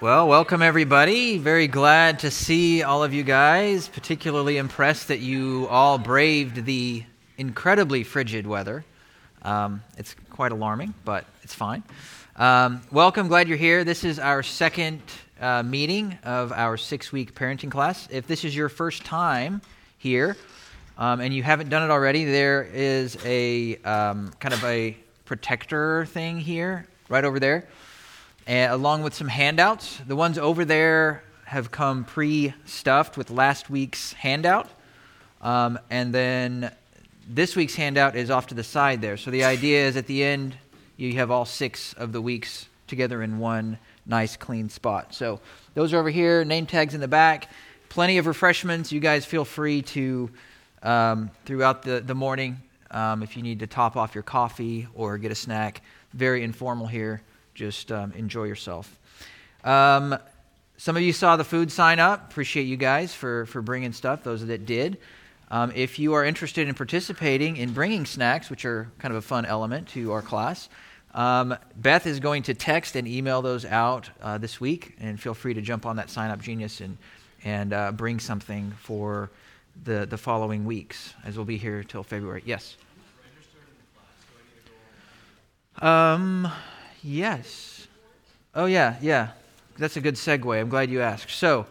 Well, welcome everybody. Very glad to see all of you guys. Particularly impressed that you all braved the incredibly frigid weather. Um, it's quite alarming, but it's fine. Um, welcome, glad you're here. This is our second uh, meeting of our six week parenting class. If this is your first time here um, and you haven't done it already, there is a um, kind of a protector thing here, right over there and, along with some handouts. The ones over there have come pre stuffed with last week's handout. Um, and then this week's handout is off to the side there. So the idea is at the end, you have all six of the weeks together in one nice, clean spot. So those are over here, name tags in the back. Plenty of refreshments. You guys feel free to, um, throughout the, the morning, um, if you need to top off your coffee or get a snack. Very informal here just um, enjoy yourself. Um, some of you saw the food sign up. Appreciate you guys for, for bringing stuff, those that did. Um, if you are interested in participating in bringing snacks, which are kind of a fun element to our class, um, Beth is going to text and email those out uh, this week, and feel free to jump on that sign up genius and, and uh, bring something for the, the following weeks, as we'll be here till February. Yes? Um, Yes. Oh, yeah, yeah. That's a good segue. I'm glad you asked. So,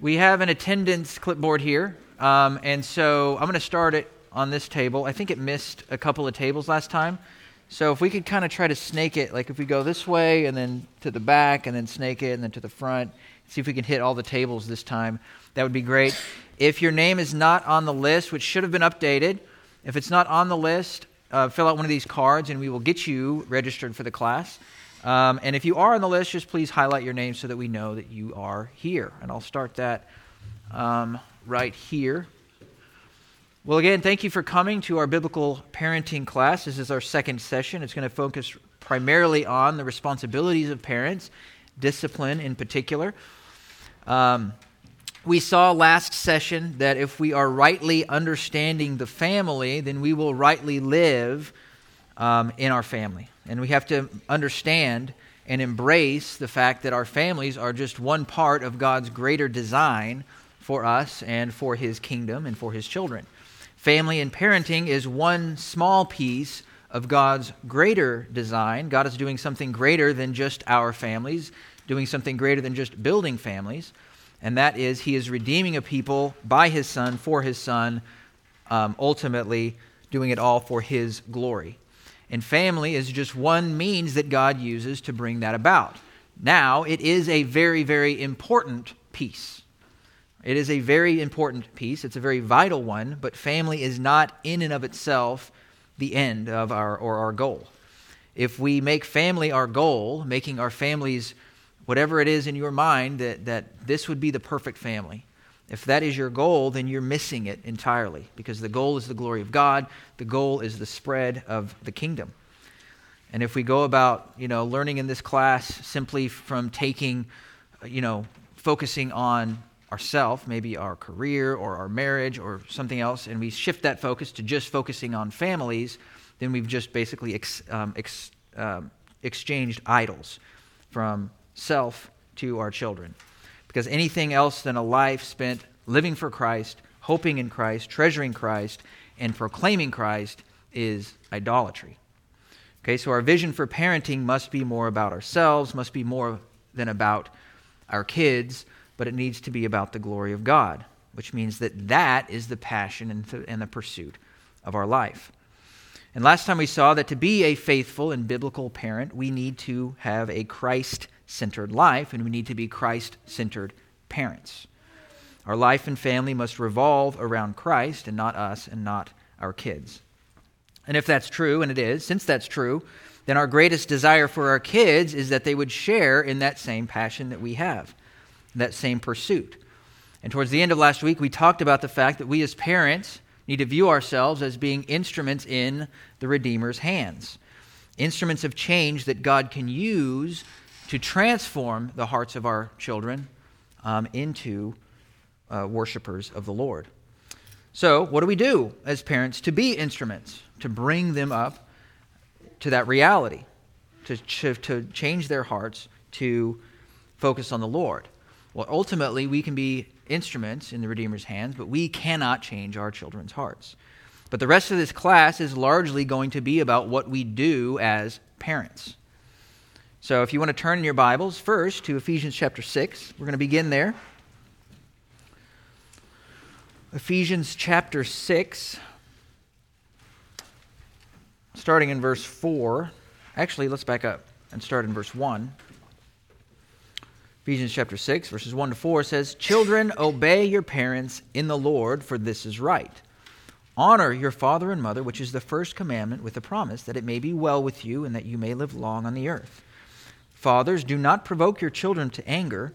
we have an attendance clipboard here. Um, and so I'm going to start it on this table. I think it missed a couple of tables last time. So if we could kind of try to snake it, like if we go this way and then to the back and then snake it and then to the front, see if we can hit all the tables this time, that would be great. If your name is not on the list, which should have been updated, if it's not on the list, uh, fill out one of these cards and we will get you registered for the class. Um, and if you are on the list, just please highlight your name so that we know that you are here. And I'll start that um, right here. Well, again, thank you for coming to our biblical parenting class. This is our second session. It's going to focus primarily on the responsibilities of parents, discipline in particular. Um, we saw last session that if we are rightly understanding the family, then we will rightly live um, in our family. And we have to understand and embrace the fact that our families are just one part of God's greater design for us and for His kingdom and for His children. Family and parenting is one small piece of God's greater design. God is doing something greater than just our families, doing something greater than just building families and that is he is redeeming a people by his son, for his son, um, ultimately doing it all for his glory. And family is just one means that God uses to bring that about. Now, it is a very, very important piece. It is a very important piece. It's a very vital one, but family is not in and of itself the end of our or our goal. If we make family our goal, making our families whatever it is in your mind that, that this would be the perfect family. If that is your goal, then you're missing it entirely because the goal is the glory of God, the goal is the spread of the kingdom. And if we go about, you know, learning in this class simply from taking, you know, focusing on ourself, maybe our career or our marriage or something else, and we shift that focus to just focusing on families, then we've just basically ex, um, ex, um, exchanged idols from self to our children. Because anything else than a life spent living for Christ, hoping in Christ, treasuring Christ, and proclaiming Christ is idolatry. Okay, so our vision for parenting must be more about ourselves, must be more than about our kids, but it needs to be about the glory of God, which means that that is the passion and the, and the pursuit of our life. And last time we saw that to be a faithful and biblical parent, we need to have a Christ centered life, and we need to be Christ centered parents. Our life and family must revolve around Christ and not us and not our kids. And if that's true, and it is, since that's true, then our greatest desire for our kids is that they would share in that same passion that we have, that same pursuit. And towards the end of last week, we talked about the fact that we as parents need to view ourselves as being instruments in the Redeemer's hands, instruments of change that God can use to transform the hearts of our children um, into uh, worshipers of the Lord. So, what do we do as parents to be instruments, to bring them up to that reality, to, to, to change their hearts to focus on the Lord. Well, ultimately, we can be instruments in the Redeemer's hands, but we cannot change our children's hearts. But the rest of this class is largely going to be about what we do as parents. So if you want to turn in your Bibles first to Ephesians chapter 6, we're going to begin there. Ephesians chapter 6, starting in verse 4. Actually, let's back up and start in verse 1. Ephesians chapter 6, verses 1 to 4 says, Children, obey your parents in the Lord, for this is right. Honor your father and mother, which is the first commandment with the promise that it may be well with you and that you may live long on the earth. Fathers, do not provoke your children to anger,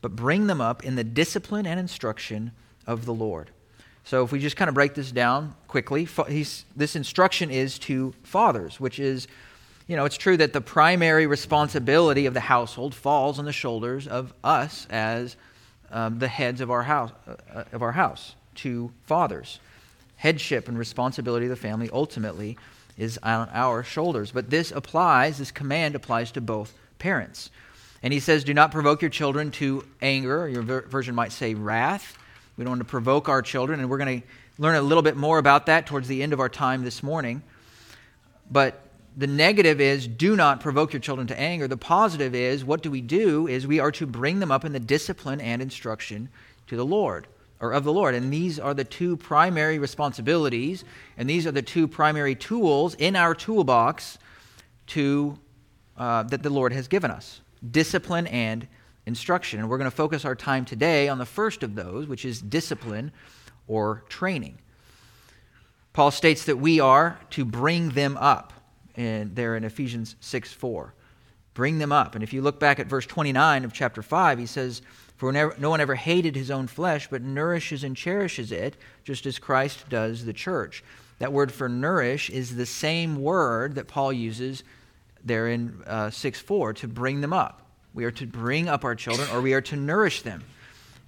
but bring them up in the discipline and instruction of the Lord. So, if we just kind of break this down quickly, this instruction is to fathers, which is, you know, it's true that the primary responsibility of the household falls on the shoulders of us as um, the heads of our house, uh, of our house, to fathers headship and responsibility of the family ultimately is on our shoulders. But this applies, this command applies to both parents. And he says, Do not provoke your children to anger. Your version might say wrath. We don't want to provoke our children, and we're going to learn a little bit more about that towards the end of our time this morning. But the negative is do not provoke your children to anger. The positive is what do we do is we are to bring them up in the discipline and instruction to the Lord or of the Lord. And these are the two primary responsibilities, and these are the two primary tools in our toolbox to, uh, that the Lord has given us discipline and instruction. And we're going to focus our time today on the first of those, which is discipline or training. Paul states that we are to bring them up, and there in Ephesians 6 4. Bring them up. And if you look back at verse 29 of chapter 5, he says, for no one ever hated his own flesh, but nourishes and cherishes it, just as Christ does the church. That word for nourish is the same word that Paul uses there in uh, 6 4 to bring them up. We are to bring up our children, or we are to nourish them.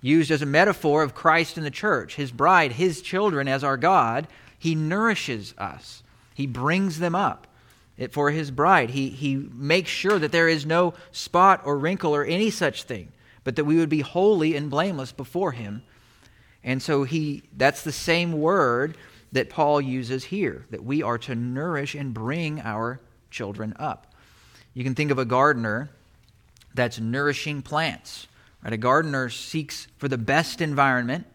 Used as a metaphor of Christ and the church, his bride, his children as our God, he nourishes us, he brings them up. For his bride, he, he makes sure that there is no spot or wrinkle or any such thing but that we would be holy and blameless before him. And so he that's the same word that Paul uses here, that we are to nourish and bring our children up. You can think of a gardener that's nourishing plants. Right? A gardener seeks for the best environment,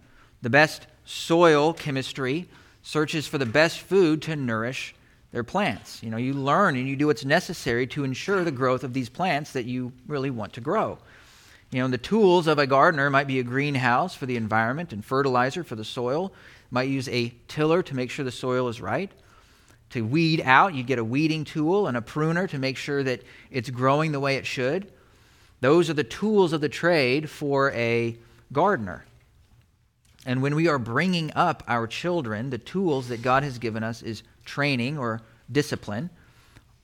the best soil chemistry, searches for the best food to nourish their plants. You know, you learn and you do what's necessary to ensure the growth of these plants that you really want to grow. You know, the tools of a gardener might be a greenhouse for the environment and fertilizer for the soil. Might use a tiller to make sure the soil is right. To weed out, you get a weeding tool and a pruner to make sure that it's growing the way it should. Those are the tools of the trade for a gardener. And when we are bringing up our children, the tools that God has given us is training or discipline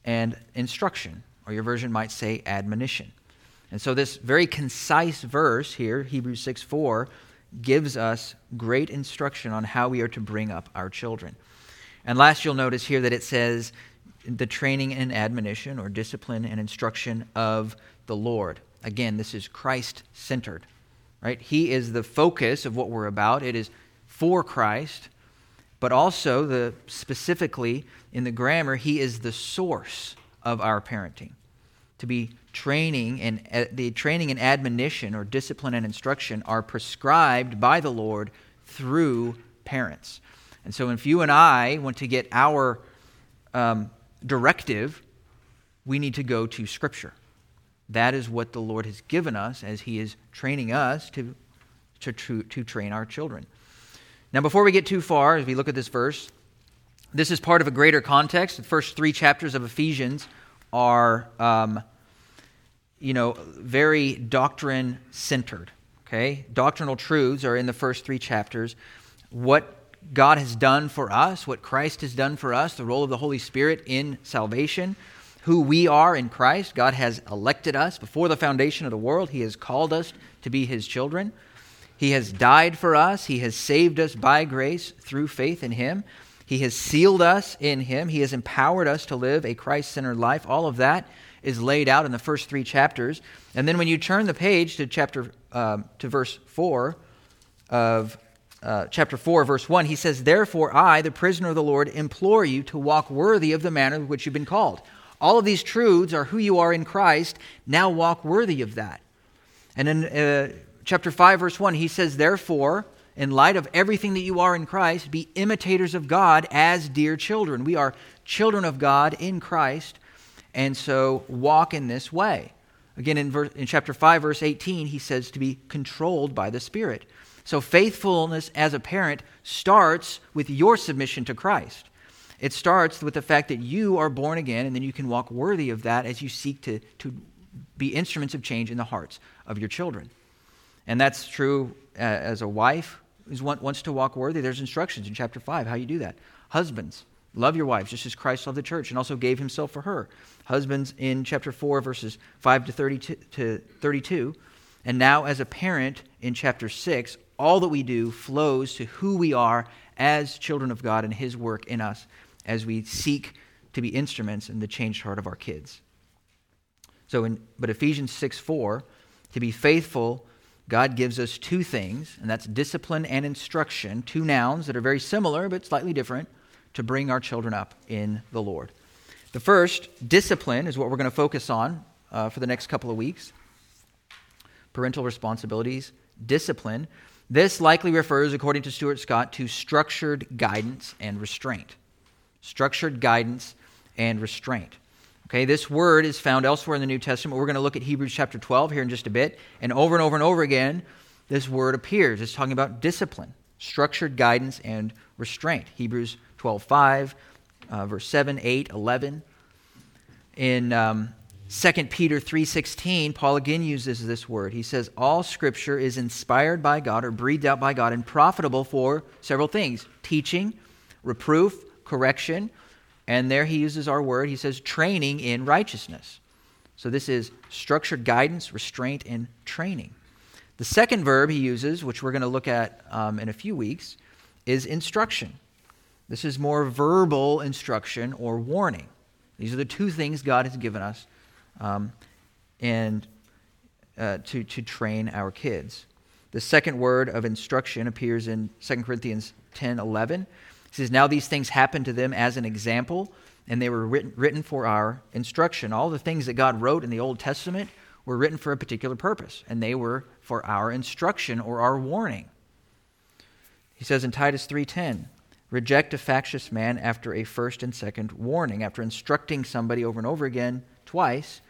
and instruction, or your version might say admonition. And so, this very concise verse here, Hebrews 6 4, gives us great instruction on how we are to bring up our children. And last, you'll notice here that it says the training and admonition or discipline and instruction of the Lord. Again, this is Christ centered, right? He is the focus of what we're about. It is for Christ, but also the specifically in the grammar, he is the source of our parenting. To be training and uh, the training and admonition or discipline and instruction are prescribed by the Lord through parents. And so, if you and I want to get our um, directive, we need to go to Scripture. That is what the Lord has given us as He is training us to, to, to, to train our children. Now, before we get too far, as we look at this verse, this is part of a greater context. The first three chapters of Ephesians are um, you know, very doctrine centered. Okay? Doctrinal truths are in the first three chapters. What God has done for us, what Christ has done for us, the role of the Holy Spirit in salvation, who we are in Christ. God has elected us before the foundation of the world, He has called us to be His children. He has died for us, He has saved us by grace through faith in Him. He has sealed us in Him, He has empowered us to live a Christ centered life. All of that is laid out in the first three chapters. And then when you turn the page to chapter um, to verse four of uh, chapter 4, verse 1, he says, Therefore, I, the prisoner of the Lord, implore you to walk worthy of the manner in which you've been called. All of these truths are who you are in Christ. Now walk worthy of that. And in uh, chapter 5, verse 1, he says, Therefore, in light of everything that you are in Christ, be imitators of God as dear children. We are children of God in Christ, and so walk in this way. Again, in, verse, in chapter 5, verse 18, he says to be controlled by the Spirit. So, faithfulness as a parent starts with your submission to Christ. It starts with the fact that you are born again, and then you can walk worthy of that as you seek to, to be instruments of change in the hearts of your children. And that's true uh, as a wife who wants to walk worthy. There's instructions in chapter 5 how you do that. Husbands, love your wives just as Christ loved the church and also gave himself for her. Husbands in chapter 4, verses 5 to 32, to 32. And now, as a parent in chapter 6, all that we do flows to who we are as children of God and His work in us as we seek to be instruments in the changed heart of our kids. So, in, but Ephesians 6 4, to be faithful, God gives us two things, and that's discipline and instruction, two nouns that are very similar but slightly different to bring our children up in the Lord. The first, discipline, is what we're going to focus on uh, for the next couple of weeks. Parental responsibilities, discipline. This likely refers, according to Stuart Scott, to structured guidance and restraint. Structured guidance and restraint. Okay, this word is found elsewhere in the New Testament. We're going to look at Hebrews chapter 12 here in just a bit. And over and over and over again, this word appears. It's talking about discipline, structured guidance, and restraint. Hebrews 12 5, uh, verse 7, 8, 11. In um, 2 Peter 3:16, Paul again uses this word. He says all scripture is inspired by God or breathed out by God and profitable for several things: teaching, reproof, correction, and there he uses our word. He says training in righteousness. So this is structured guidance, restraint, and training. The second verb he uses, which we're going to look at um, in a few weeks, is instruction. This is more verbal instruction or warning. These are the two things God has given us um, and uh, to, to train our kids. The second word of instruction appears in 2 Corinthians 10 11. He says, Now these things happened to them as an example, and they were written, written for our instruction. All the things that God wrote in the Old Testament were written for a particular purpose, and they were for our instruction or our warning. He says in Titus 3:10, reject a factious man after a first and second warning. After instructing somebody over and over again, twice,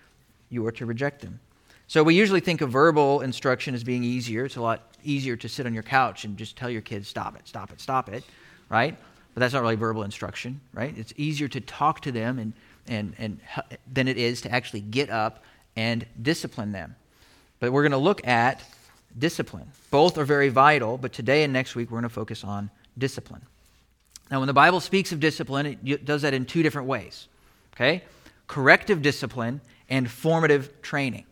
you are to reject them. So we usually think of verbal instruction as being easier. It's a lot easier to sit on your couch and just tell your kids, stop it, stop it, stop it, right? But that's not really verbal instruction, right? It's easier to talk to them and, and, and than it is to actually get up and discipline them. But we're going to look at discipline. Both are very vital, but today and next week we're going to focus on discipline. Now, when the Bible speaks of discipline, it does that in two different ways. Okay? corrective discipline, and formative training.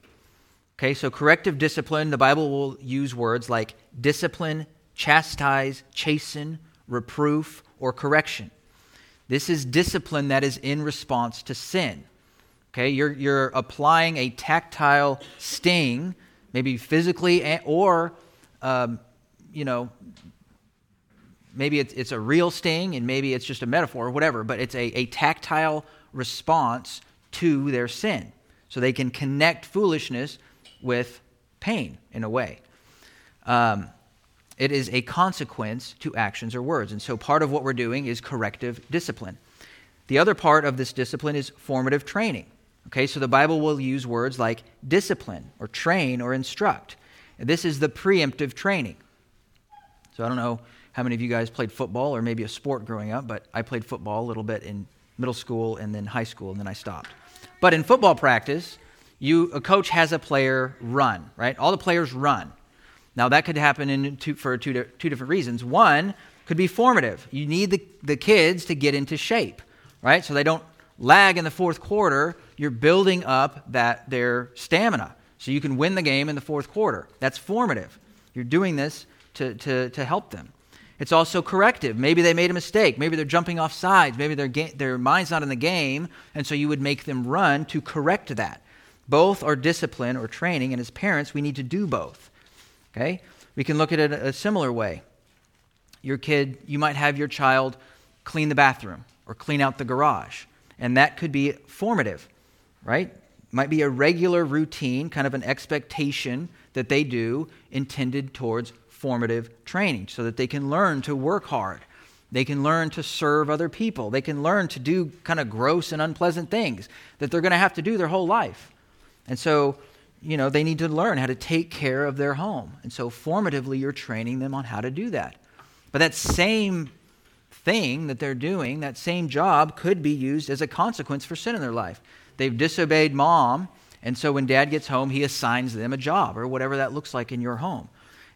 Okay, so corrective discipline, the Bible will use words like discipline, chastise, chasten, reproof, or correction. This is discipline that is in response to sin. Okay, you're, you're applying a tactile sting, maybe physically or, um, you know, maybe it's, it's a real sting and maybe it's just a metaphor or whatever, but it's a, a tactile response to their sin. So they can connect foolishness with pain in a way. Um, it is a consequence to actions or words. And so part of what we're doing is corrective discipline. The other part of this discipline is formative training. Okay, so the Bible will use words like discipline or train or instruct. This is the preemptive training. So I don't know how many of you guys played football or maybe a sport growing up, but I played football a little bit in middle school and then high school, and then I stopped. But in football practice, you, a coach has a player run, right? All the players run. Now, that could happen two, for two, two different reasons. One could be formative. You need the, the kids to get into shape, right? So they don't lag in the fourth quarter. You're building up that their stamina so you can win the game in the fourth quarter. That's formative. You're doing this to, to, to help them. It's also corrective. Maybe they made a mistake. Maybe they're jumping off sides. Maybe their, ga- their mind's not in the game, and so you would make them run to correct that. Both are discipline or training, and as parents, we need to do both. Okay? We can look at it a similar way. Your kid, you might have your child clean the bathroom or clean out the garage, and that could be formative, right? Might be a regular routine, kind of an expectation that they do intended towards formative training so that they can learn to work hard. They can learn to serve other people. They can learn to do kind of gross and unpleasant things that they're going to have to do their whole life. And so, you know, they need to learn how to take care of their home. And so, formatively, you're training them on how to do that. But that same thing that they're doing, that same job, could be used as a consequence for sin in their life. They've disobeyed mom, and so when dad gets home, he assigns them a job or whatever that looks like in your home.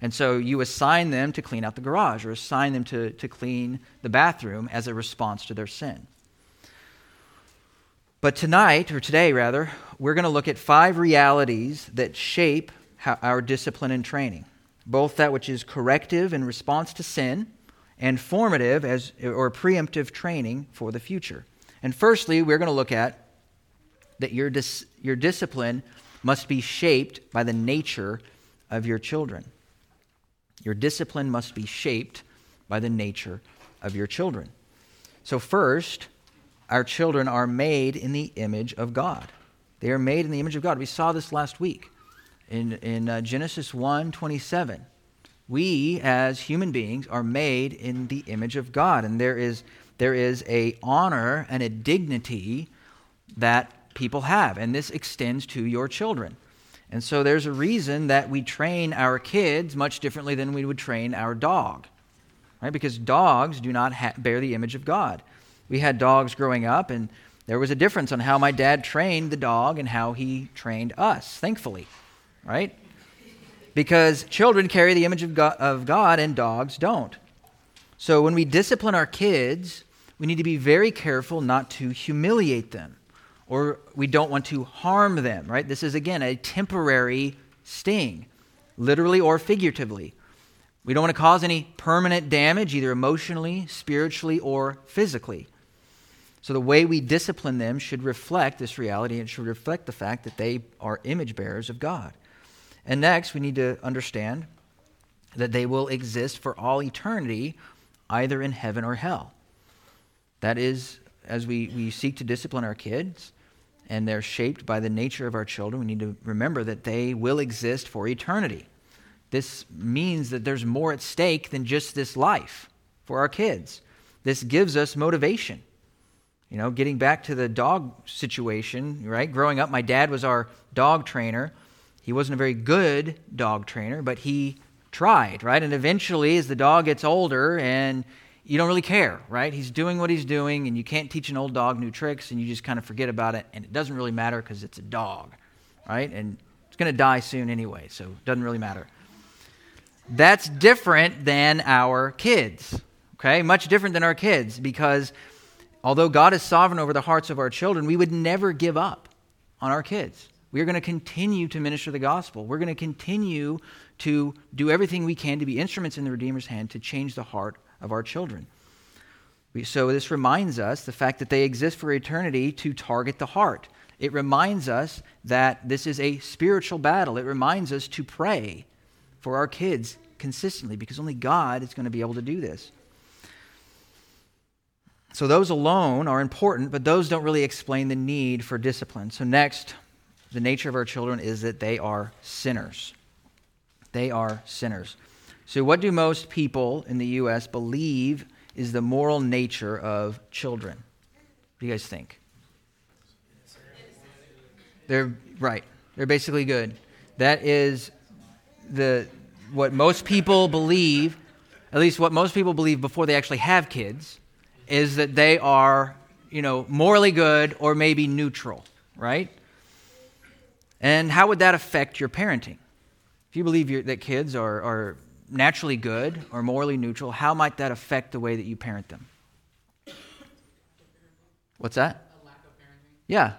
And so you assign them to clean out the garage or assign them to, to clean the bathroom as a response to their sin. But tonight, or today rather, we're going to look at five realities that shape our discipline and training both that which is corrective in response to sin and formative as, or preemptive training for the future. And firstly, we're going to look at that your, dis, your discipline must be shaped by the nature of your children. Your discipline must be shaped by the nature of your children. So, first, our children are made in the image of God. They are made in the image of God. We saw this last week in, in uh, Genesis 1 27. We, as human beings, are made in the image of God, and there is, there is a honor and a dignity that people have, and this extends to your children. And so there's a reason that we train our kids much differently than we would train our dog, right? Because dogs do not ha- bear the image of God. We had dogs growing up, and there was a difference on how my dad trained the dog and how he trained us, thankfully, right? Because children carry the image of God, of God and dogs don't. So when we discipline our kids, we need to be very careful not to humiliate them or we don't want to harm them, right? This is, again, a temporary sting, literally or figuratively. We don't want to cause any permanent damage, either emotionally, spiritually, or physically. So the way we discipline them should reflect this reality and should reflect the fact that they are image bearers of God. And next, we need to understand that they will exist for all eternity, either in heaven or hell. That is, as we, we seek to discipline our kids, and they're shaped by the nature of our children, we need to remember that they will exist for eternity. This means that there's more at stake than just this life for our kids. This gives us motivation. You know, getting back to the dog situation, right? Growing up, my dad was our dog trainer. He wasn't a very good dog trainer, but he tried, right? And eventually, as the dog gets older and you don't really care, right? He's doing what he's doing, and you can't teach an old dog new tricks, and you just kind of forget about it, and it doesn't really matter because it's a dog, right? And it's going to die soon anyway, so it doesn't really matter. That's different than our kids, okay? Much different than our kids because although God is sovereign over the hearts of our children, we would never give up on our kids. We are going to continue to minister the gospel. We're going to continue to do everything we can to be instruments in the Redeemer's hand to change the heart of our children. We, so, this reminds us the fact that they exist for eternity to target the heart. It reminds us that this is a spiritual battle. It reminds us to pray for our kids consistently because only God is going to be able to do this. So, those alone are important, but those don't really explain the need for discipline. So, next, the nature of our children is that they are sinners. They are sinners. So, what do most people in the U.S. believe is the moral nature of children? What do you guys think? They're right. They're basically good. That is the what most people believe, at least what most people believe before they actually have kids, is that they are, you know, morally good or maybe neutral, right? And how would that affect your parenting? If you believe that kids are, are naturally good or morally neutral, how might that affect the way that you parent them? What's that? Yeah.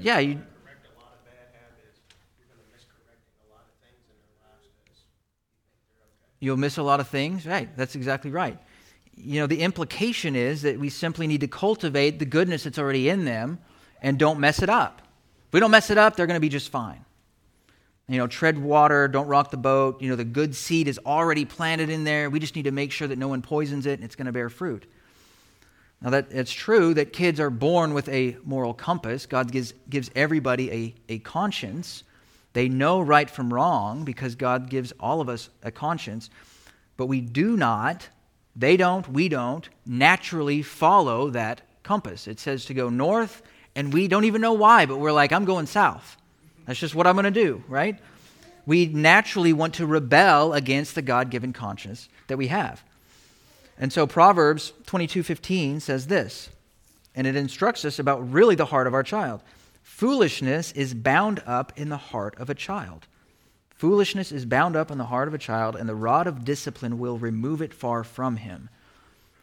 Yeah, you you'll miss a lot of things. Right, that's exactly right. You know, the implication is that we simply need to cultivate the goodness that's already in them and don't mess it up. If we don't mess it up, they're going to be just fine. You know, tread water, don't rock the boat. You know, the good seed is already planted in there. We just need to make sure that no one poisons it and it's going to bear fruit. Now, that, it's true that kids are born with a moral compass. God gives, gives everybody a, a conscience. They know right from wrong because God gives all of us a conscience. But we do not, they don't, we don't, naturally follow that compass. It says to go north, and we don't even know why, but we're like, I'm going south. That's just what I'm going to do, right? We naturally want to rebel against the God given conscience that we have. And so Proverbs 22:15 says this, and it instructs us about really the heart of our child. Foolishness is bound up in the heart of a child. Foolishness is bound up in the heart of a child, and the rod of discipline will remove it far from him.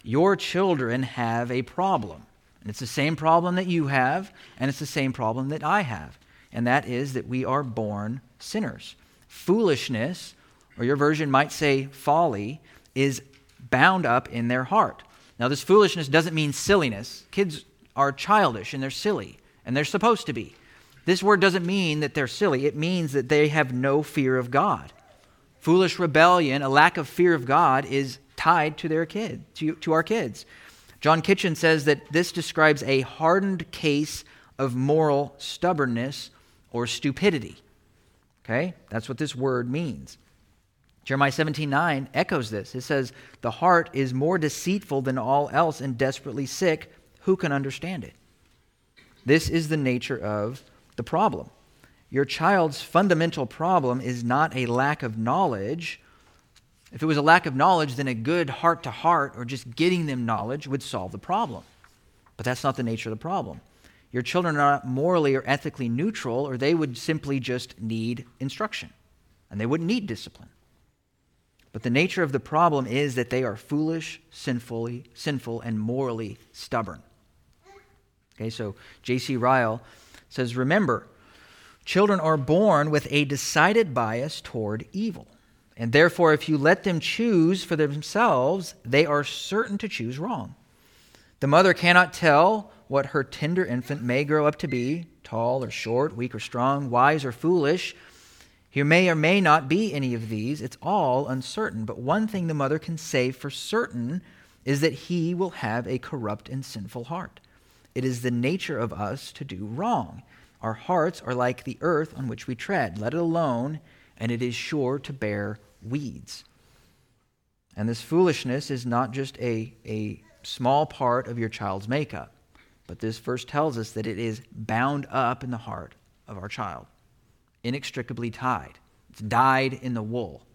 Your children have a problem. And it's the same problem that you have, and it's the same problem that I have. And that is that we are born sinners. Foolishness, or your version might say folly, is bound up in their heart. Now, this foolishness doesn't mean silliness. Kids are childish and they're silly, and they're supposed to be. This word doesn't mean that they're silly, it means that they have no fear of God. Foolish rebellion, a lack of fear of God, is tied to their kid, to, to our kids. John Kitchen says that this describes a hardened case of moral stubbornness or stupidity. Okay? That's what this word means. Jeremiah 17 9 echoes this. It says, The heart is more deceitful than all else and desperately sick. Who can understand it? This is the nature of the problem. Your child's fundamental problem is not a lack of knowledge. If it was a lack of knowledge, then a good heart to heart or just getting them knowledge would solve the problem. But that's not the nature of the problem. Your children are not morally or ethically neutral, or they would simply just need instruction, and they wouldn't need discipline. But the nature of the problem is that they are foolish, sinfully, sinful, and morally stubborn. Okay, so J.C. Ryle says, Remember, children are born with a decided bias toward evil. And therefore, if you let them choose for themselves, they are certain to choose wrong. The mother cannot tell what her tender infant may grow up to be tall or short, weak or strong, wise or foolish he may or may not be any of these. It's all uncertain. But one thing the mother can say for certain is that he will have a corrupt and sinful heart. It is the nature of us to do wrong. Our hearts are like the earth on which we tread. Let it alone, and it is sure to bear weeds. And this foolishness is not just a, a small part of your child's makeup, but this verse tells us that it is bound up in the heart of our child inextricably tied. It's dyed in the wool.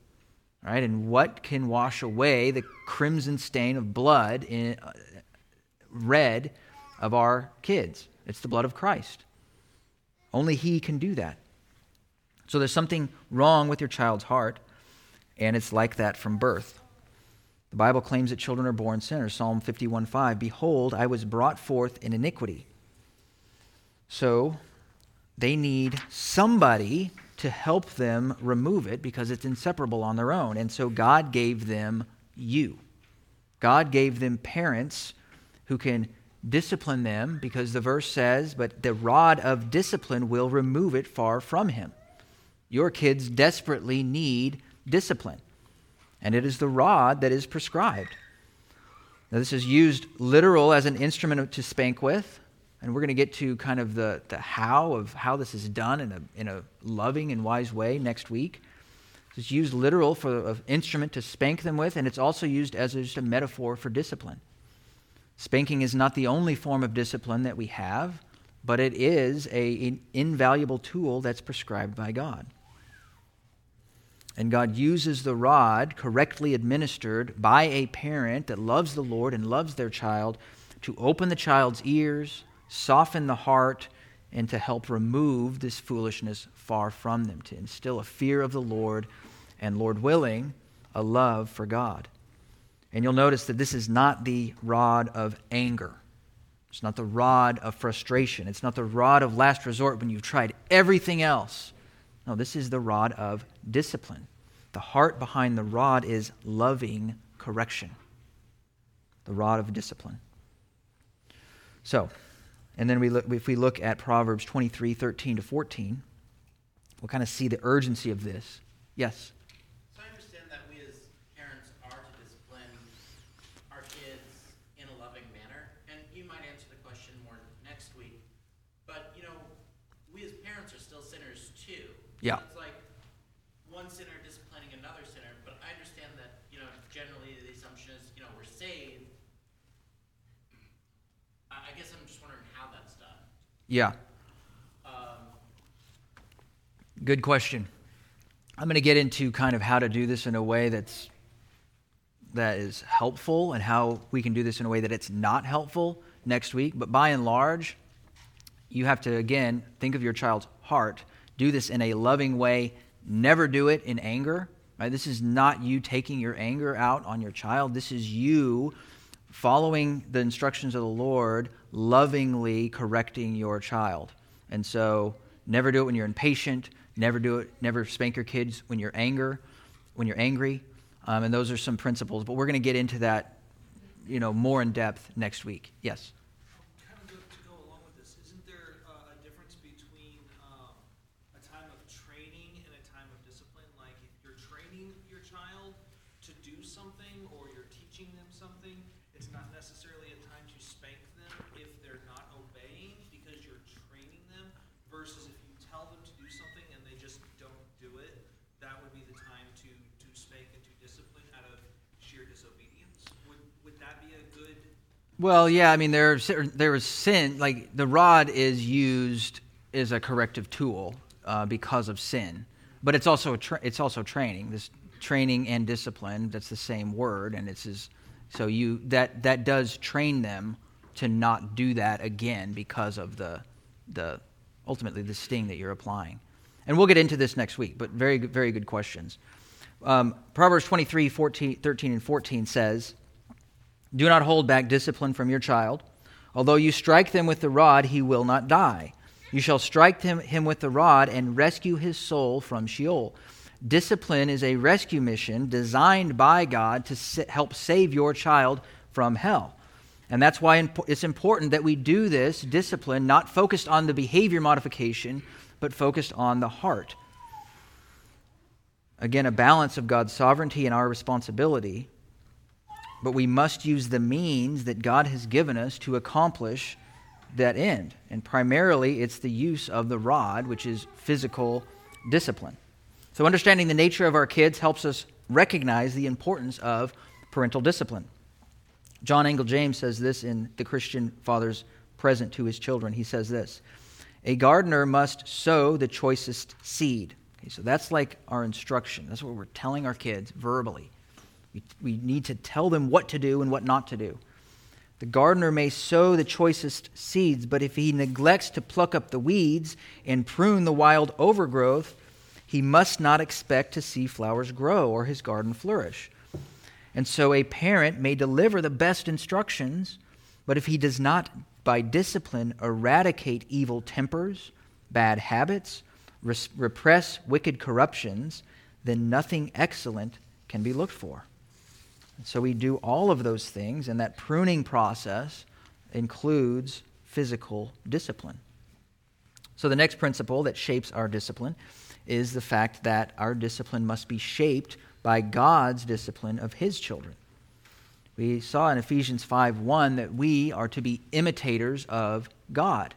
Right? And what can wash away the crimson stain of blood in uh, red of our kids? It's the blood of Christ. Only He can do that. So there's something wrong with your child's heart, and it's like that from birth. The Bible claims that children are born sinners. Psalm 51:5, Behold, I was brought forth in iniquity. So they need somebody to help them remove it because it's inseparable on their own. And so God gave them you. God gave them parents who can discipline them because the verse says, But the rod of discipline will remove it far from him. Your kids desperately need discipline, and it is the rod that is prescribed. Now, this is used literal as an instrument to spank with, and we're going to get to kind of the, the how of how this is done in a, in a loving and wise way next week. It's used literal for an instrument to spank them with, and it's also used as just a metaphor for discipline. Spanking is not the only form of discipline that we have, but it is a, an invaluable tool that's prescribed by God. And God uses the rod, correctly administered by a parent that loves the Lord and loves their child, to open the child's ears, soften the heart, and to help remove this foolishness far from them, to instill a fear of the Lord and, Lord willing, a love for God. And you'll notice that this is not the rod of anger. It's not the rod of frustration. It's not the rod of last resort when you've tried everything else. No, this is the rod of discipline, the The heart behind the rod is loving correction, the rod of discipline. So, and then we look, if we look at Proverbs 23 13 to 14, we'll kind of see the urgency of this. Yes? Yeah. It's like one sinner disciplining another sinner, but I understand that, you know, generally the assumption is, you know, we're saved. I, guess I'm just wondering how that's done. Yeah. Um, Good question. I'm going to get into kind of how to do this in a way that's that is helpful and how we can do this in a way that it's not helpful next week. But by and large, you have to again think of your child's heart do this in a loving way. Never do it in anger. Right? This is not you taking your anger out on your child. This is you following the instructions of the Lord, lovingly correcting your child. And so, never do it when you're impatient. Never do it. Never spank your kids when you're anger, when you're angry. Um, and those are some principles. But we're going to get into that, you know, more in depth next week. Yes. Well, yeah, I mean, there's there is sin. Like the rod is used as a corrective tool uh, because of sin, but it's also tra- it's also training. This training and discipline. That's the same word, and it's is so you that that does train them to not do that again because of the the ultimately the sting that you're applying. And we'll get into this next week, but very very good questions. Um, Proverbs 23, 14, 13, and 14 says. Do not hold back discipline from your child. Although you strike them with the rod, he will not die. You shall strike him, him with the rod and rescue his soul from Sheol. Discipline is a rescue mission designed by God to help save your child from hell. And that's why it's important that we do this discipline not focused on the behavior modification, but focused on the heart. Again, a balance of God's sovereignty and our responsibility but we must use the means that God has given us to accomplish that end. And primarily, it's the use of the rod, which is physical discipline. So, understanding the nature of our kids helps us recognize the importance of parental discipline. John Angell-James says this in The Christian Father's Present to His Children. He says this A gardener must sow the choicest seed. Okay, so that's like our instruction. That's what we're telling our kids verbally. We, we need to tell them what to do and what not to do. The gardener may sow the choicest seeds, but if he neglects to pluck up the weeds and prune the wild overgrowth, he must not expect to see flowers grow or his garden flourish. And so a parent may deliver the best instructions, but if he does not, by discipline, eradicate evil tempers, bad habits, res- repress wicked corruptions, then nothing excellent can be looked for. So we do all of those things, and that pruning process includes physical discipline. So the next principle that shapes our discipline is the fact that our discipline must be shaped by God's discipline of his children. We saw in Ephesians 5 1 that we are to be imitators of God.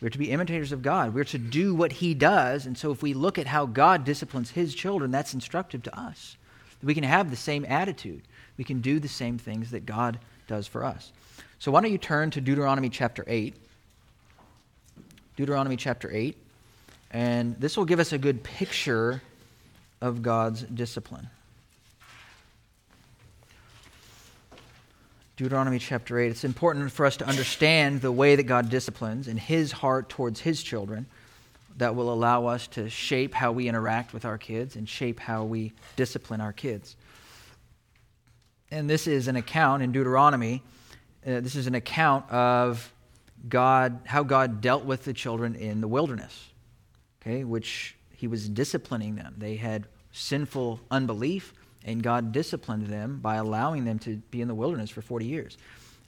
We're to be imitators of God. We're to do what he does. And so if we look at how God disciplines his children, that's instructive to us. We can have the same attitude we can do the same things that God does for us. So why don't you turn to Deuteronomy chapter 8? Deuteronomy chapter 8. And this will give us a good picture of God's discipline. Deuteronomy chapter 8. It's important for us to understand the way that God disciplines and his heart towards his children that will allow us to shape how we interact with our kids and shape how we discipline our kids and this is an account in Deuteronomy. Uh, this is an account of God, how God dealt with the children in the wilderness, okay, which he was disciplining them. They had sinful unbelief, and God disciplined them by allowing them to be in the wilderness for 40 years.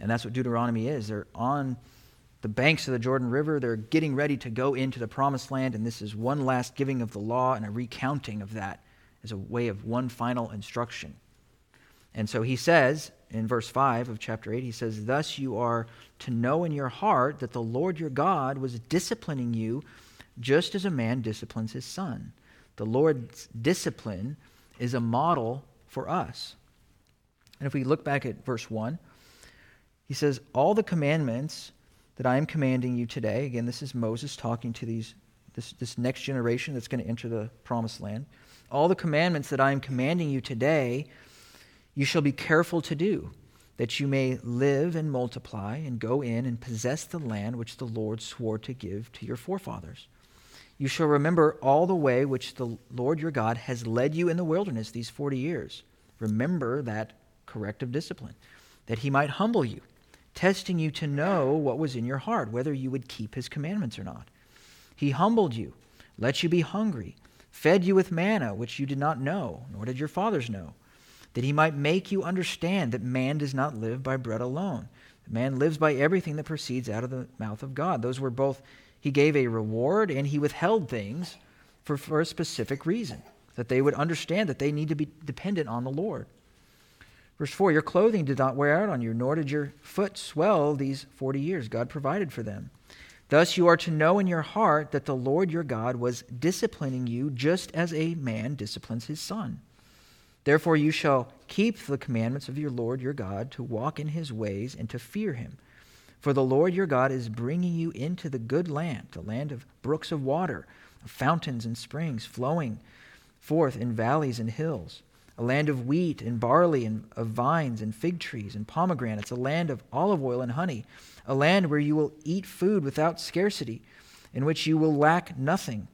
And that's what Deuteronomy is. They're on the banks of the Jordan River. They're getting ready to go into the promised land, and this is one last giving of the law and a recounting of that as a way of one final instruction. And so he says in verse 5 of chapter 8, he says, Thus you are to know in your heart that the Lord your God was disciplining you just as a man disciplines his son. The Lord's discipline is a model for us. And if we look back at verse 1, he says, All the commandments that I am commanding you today, again, this is Moses talking to these, this, this next generation that's going to enter the promised land. All the commandments that I am commanding you today, you shall be careful to do, that you may live and multiply and go in and possess the land which the Lord swore to give to your forefathers. You shall remember all the way which the Lord your God has led you in the wilderness these 40 years. Remember that corrective discipline, that he might humble you, testing you to know what was in your heart, whether you would keep his commandments or not. He humbled you, let you be hungry, fed you with manna, which you did not know, nor did your fathers know, that he might make you understand that man does not live by bread alone. Man lives by everything that proceeds out of the mouth of God. Those were both he gave a reward and he withheld things for, for a specific reason, that they would understand that they need to be dependent on the Lord. Verse 4 Your clothing did not wear out on you, nor did your foot swell these 40 years. God provided for them. Thus you are to know in your heart that the Lord your God was disciplining you just as a man disciplines his son. Therefore you shall keep the commandments of your Lord your God to walk in his ways and to fear him. For the Lord your God is bringing you into the good land, the land of brooks of water, of fountains and springs flowing forth in valleys and hills, a land of wheat and barley and of vines and fig trees and pomegranates, a land of olive oil and honey, a land where you will eat food without scarcity, in which you will lack nothing,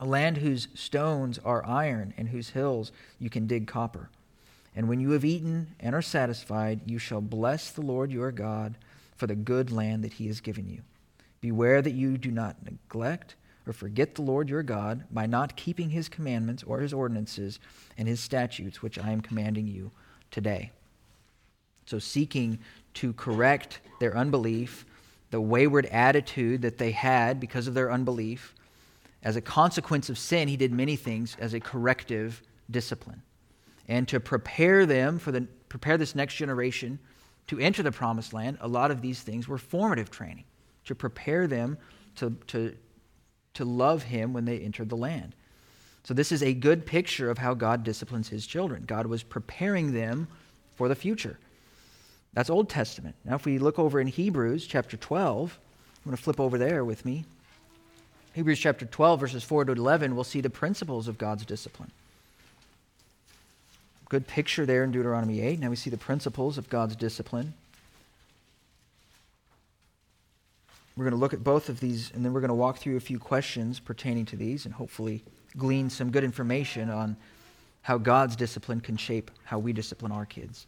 a land whose stones are iron and whose hills you can dig copper. And when you have eaten and are satisfied, you shall bless the Lord your God for the good land that he has given you. Beware that you do not neglect or forget the Lord your God by not keeping his commandments or his ordinances and his statutes, which I am commanding you today. So, seeking to correct their unbelief, the wayward attitude that they had because of their unbelief, as a consequence of sin, he did many things as a corrective discipline. And to prepare them for the prepare this next generation to enter the promised land, a lot of these things were formative training to prepare them to, to, to love him when they entered the land. So, this is a good picture of how God disciplines his children. God was preparing them for the future. That's Old Testament. Now, if we look over in Hebrews chapter 12, I'm going to flip over there with me. Hebrews chapter 12, verses 4 to 11, we'll see the principles of God's discipline good picture there in Deuteronomy 8. Now we see the principles of God's discipline. We're going to look at both of these, and then we're going to walk through a few questions pertaining to these and hopefully glean some good information on how God's discipline can shape how we discipline our kids.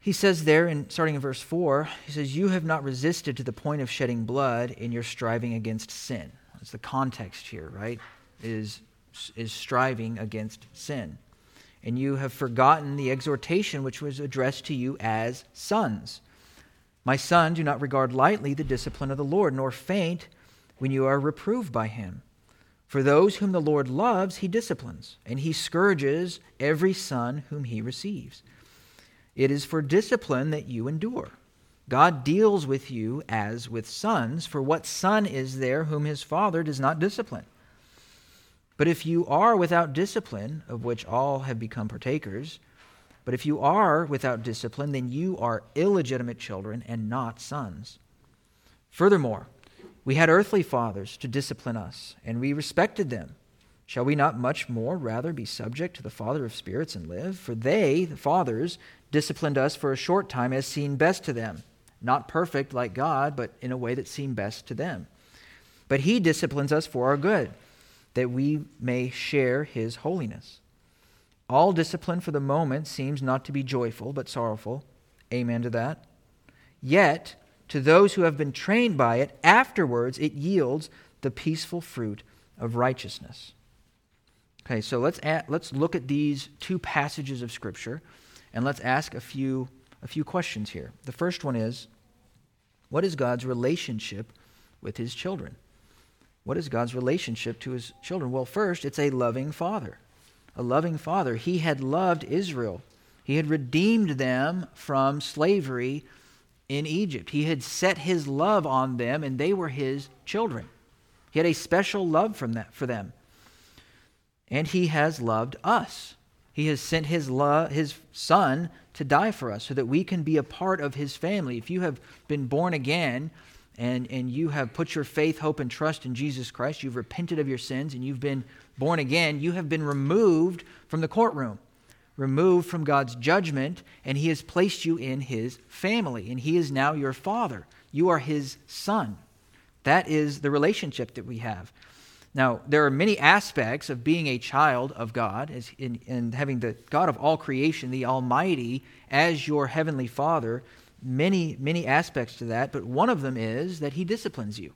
He says there, in, starting in verse 4, he says, You have not resisted to the point of shedding blood in your striving against sin. That's the context here, right? Is, is striving against sin and you have forgotten the exhortation which was addressed to you as sons. My son, do not regard lightly the discipline of the Lord, nor faint when you are reproved by him. For those whom the Lord loves, he disciplines, and he scourges every son whom he receives. It is for discipline that you endure. God deals with you as with sons, for what son is there whom his father does not discipline? But if you are without discipline, of which all have become partakers, but if you are without discipline, then you are illegitimate children and not sons. Furthermore, we had earthly fathers to discipline us, and we respected them. Shall we not much more rather be subject to the Father of spirits and live? For they, the fathers, disciplined us for a short time as seemed best to them, not perfect like God, but in a way that seemed best to them. But he disciplines us for our good that we may share his holiness. All discipline for the moment seems not to be joyful, but sorrowful. Amen to that. Yet, to those who have been trained by it, afterwards it yields the peaceful fruit of righteousness. Okay, so let's, add, let's look at these two passages of Scripture and let's ask a few, a few questions here. The first one is What is God's relationship with his children? What is God's relationship to his children? Well, first, it's a loving father. A loving father. He had loved Israel, he had redeemed them from slavery in Egypt. He had set his love on them, and they were his children. He had a special love from that, for them. And he has loved us. He has sent his, love, his son to die for us so that we can be a part of his family. If you have been born again, and, and you have put your faith, hope, and trust in Jesus Christ, you've repented of your sins, and you've been born again, you have been removed from the courtroom, removed from God's judgment, and He has placed you in His family, and He is now your Father. You are His Son. That is the relationship that we have. Now, there are many aspects of being a child of God, as in, in having the God of all creation, the Almighty, as your heavenly Father many, many aspects to that, but one of them is that he disciplines you.